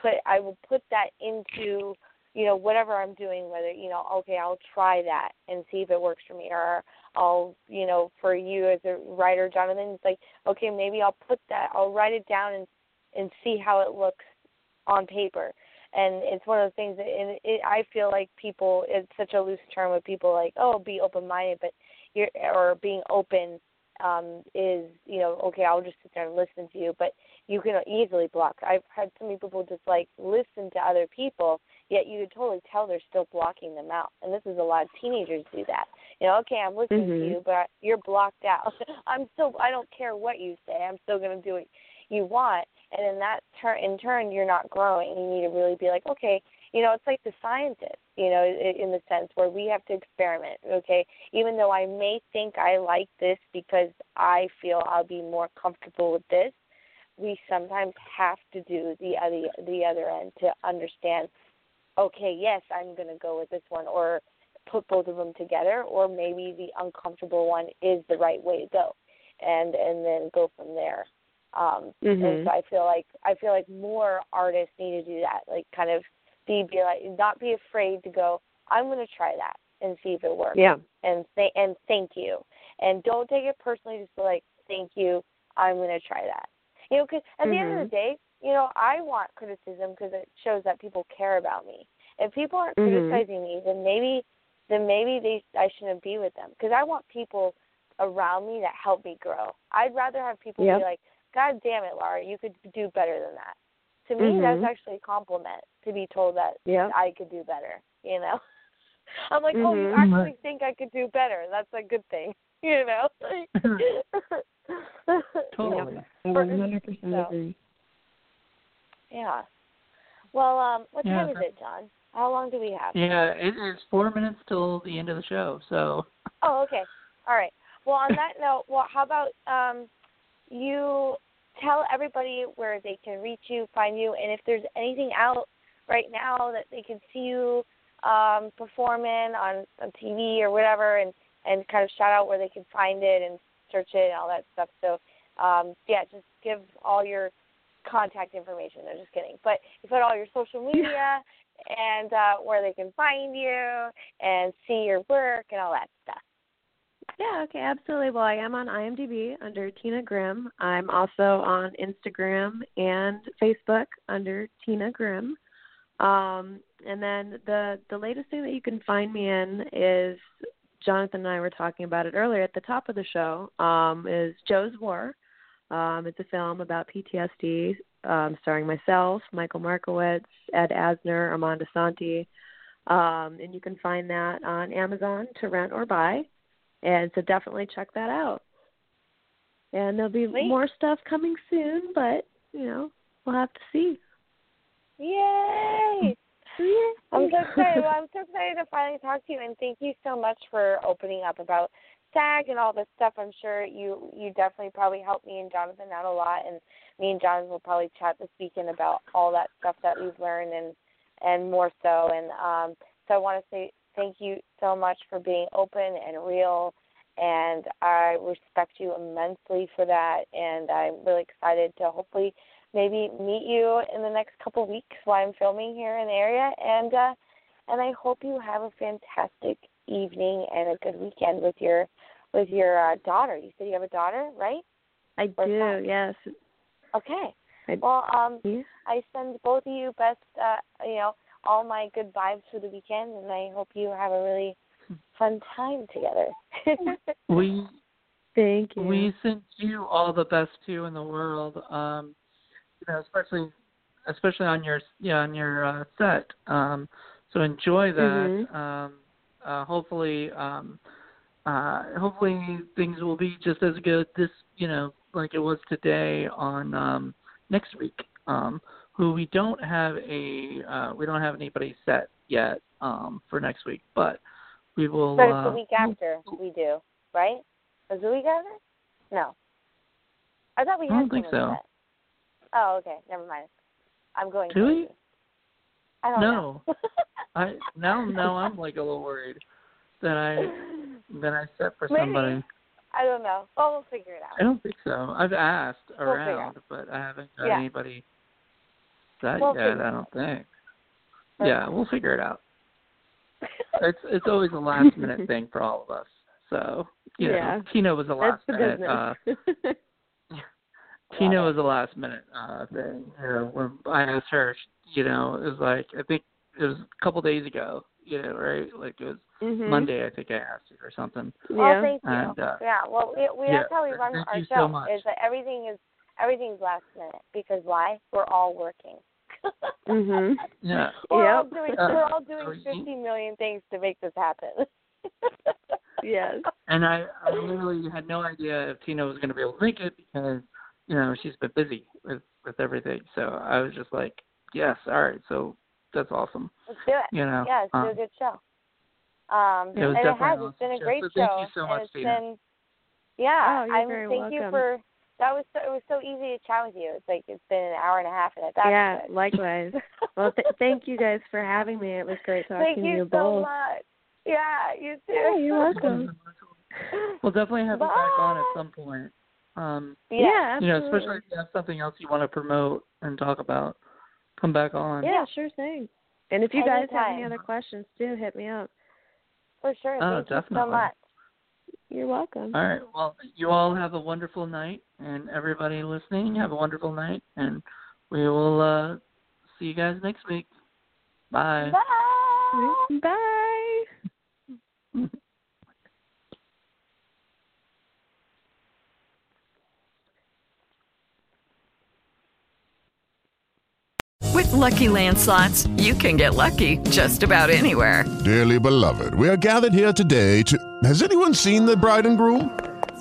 put, I will put that into." you know whatever i'm doing whether you know okay i'll try that and see if it works for me or i'll you know for you as a writer jonathan it's like okay maybe i'll put that i'll write it down and and see how it looks on paper and it's one of those things that and it, I feel like people it's such a loose term with people like oh be open minded but or being open um is you know okay I'll just sit there and listen to you but you can easily block. I've had so many people just like listen to other people yet you could totally tell they're still blocking them out and this is a lot of teenagers do that. You know okay I'm listening mm-hmm. to you but you're blocked out. I'm still I don't care what you say I'm still going to do what you want and in that turn in turn you're not growing you need to really be like okay you know it's like the scientists you know in the sense where we have to experiment okay even though i may think i like this because i feel i'll be more comfortable with this we sometimes have to do the other the other end to understand okay yes i'm going to go with this one or put both of them together or maybe the uncomfortable one is the right way to go and and then go from there um, mm-hmm. And so I feel like I feel like more artists need to do that, like kind of be be like not be afraid to go. I'm going to try that and see if it works. Yeah. And say and thank you, and don't take it personally. Just be like thank you. I'm going to try that. You know, because at mm-hmm. the end of the day, you know, I want criticism because it shows that people care about me. If people aren't mm-hmm. criticizing me, then maybe then maybe they I shouldn't be with them because I want people around me that help me grow. I'd rather have people yep. be like, God damn it, Lara, you could do better than that. To me, mm-hmm. that's actually a compliment to be told that yep. I could do better. You know, I'm like, mm-hmm. oh, you actually think I could do better. That's a good thing. You know. totally. One hundred percent agree. Yeah. Well, um, what yeah, time is it, John? How long do we have? Yeah, it is four minutes till the end of the show. So. Oh, okay. All right. Well, on that note, well, how about um, you tell everybody where they can reach you, find you, and if there's anything out right now that they can see you um, performing on, on TV or whatever, and and kind of shout out where they can find it and search it and all that stuff. So um, yeah, just give all your contact information. I'm just kidding, but you put all your social media and uh, where they can find you and see your work and all that stuff. Yeah, okay, absolutely. Well, I am on IMDb under Tina Grimm. I'm also on Instagram and Facebook under Tina Grimm. Um, and then the the latest thing that you can find me in is Jonathan and I were talking about it earlier at the top of the show. Um, is Joe's War. Um, it's a film about PTSD, um, starring myself, Michael Markowitz, Ed Asner, Armando Santi, um, and you can find that on Amazon to rent or buy. And so definitely check that out. And there'll be Sweet. more stuff coming soon, but you know, we'll have to see. Yay! I'm so excited. Well, I'm so excited to finally talk to you, and thank you so much for opening up about SAG and all this stuff. I'm sure you you definitely probably helped me and Jonathan out a lot, and me and Jonathan will probably chat this weekend about all that stuff that we've learned and and more so. And um, so I want to say thank you so much for being open and real. And I respect you immensely for that. And I'm really excited to hopefully maybe meet you in the next couple of weeks while I'm filming here in the area. And uh, and I hope you have a fantastic evening and a good weekend with your with your uh, daughter. You said you have a daughter, right? I Or do, son? yes. Okay. I, Well, um, yeah. I send both of you best, uh, you know, all my good vibes for the weekend, and I hope you have a really fun time together. We Thank you. we send you all the best too in the world. Um, you know, especially especially on your yeah on your uh, set. Um, so enjoy that. Mhm. Um, uh, hopefully, um, uh, hopefully things will be just as good this you know like it was today on um, next week. Um, who we don't have a uh, we don't have anybody set yet um, for next week, but we will. but it's uh, the week after we do, right? Is it the week after? No. I thought we Had I don't think so. set. Oh, okay. Never mind. I'm going. To do we? I don't No. know. I now now I'm like a little worried that I that I set for Maybe. somebody. I don't know. Well, we'll figure it out. I don't think so. I've asked We'll around, but I haven't got Yeah. anybody that We'll yet. I don't think. Okay. Yeah, we'll figure it out. It's it's always a last minute thing for all of us. So you know, Yeah. Tina was a That's last the minute. Uh, business. Tina was a last minute uh thing. You know, when I asked her, you know, it was like I think it was a couple days ago. You know, right? Like it was Mhm. Monday. I think I asked you or something. Well, Yeah. thank you. And, uh, yeah. Well, we, we yeah, that's how we run thank our show. so. Is that everything is everything's last minute because why? We're all working. Mhm. Yeah. We're all Yep. doing Uh, we're all doing fifty million things to make this happen. Yes. And I, I literally had no idea if Tina was going to be able to make it because, you know, she's been busy with with everything. So I was just like, yes, all right. So that's awesome. Let's do it. You know. Yeah, let's do um, a good show. Um, it was and it has. an It's been a awesome show. great So thank you show. so much, it's Tina. been, yeah. Oh, you're I'm, very thank you welcome. for that was so, it was so easy to chat with you. It's like it's been an hour and a half, and that's yeah, good. likewise. Well, th- thank you guys for having me. It was great talking Thank to you both. Thank you so both. much. Yeah, you too. Yeah, you're welcome. We'll definitely have you back on at some point. Um, Yeah, you know, especially if you have something else you want to promote and talk about. Come back on. Yeah, sure thing. And if you guys have any other questions too, hit me up. For sure. Oh, Thank you so much. You're welcome. All right. Well, you all have a wonderful night, and everybody listening, have a wonderful night, and we will uh, see you guys next week. Bye. Bye. Bye. With Lucky Land slots, you can get lucky just about anywhere. Dearly beloved, we are gathered here today to. Has anyone seen the bride and groom?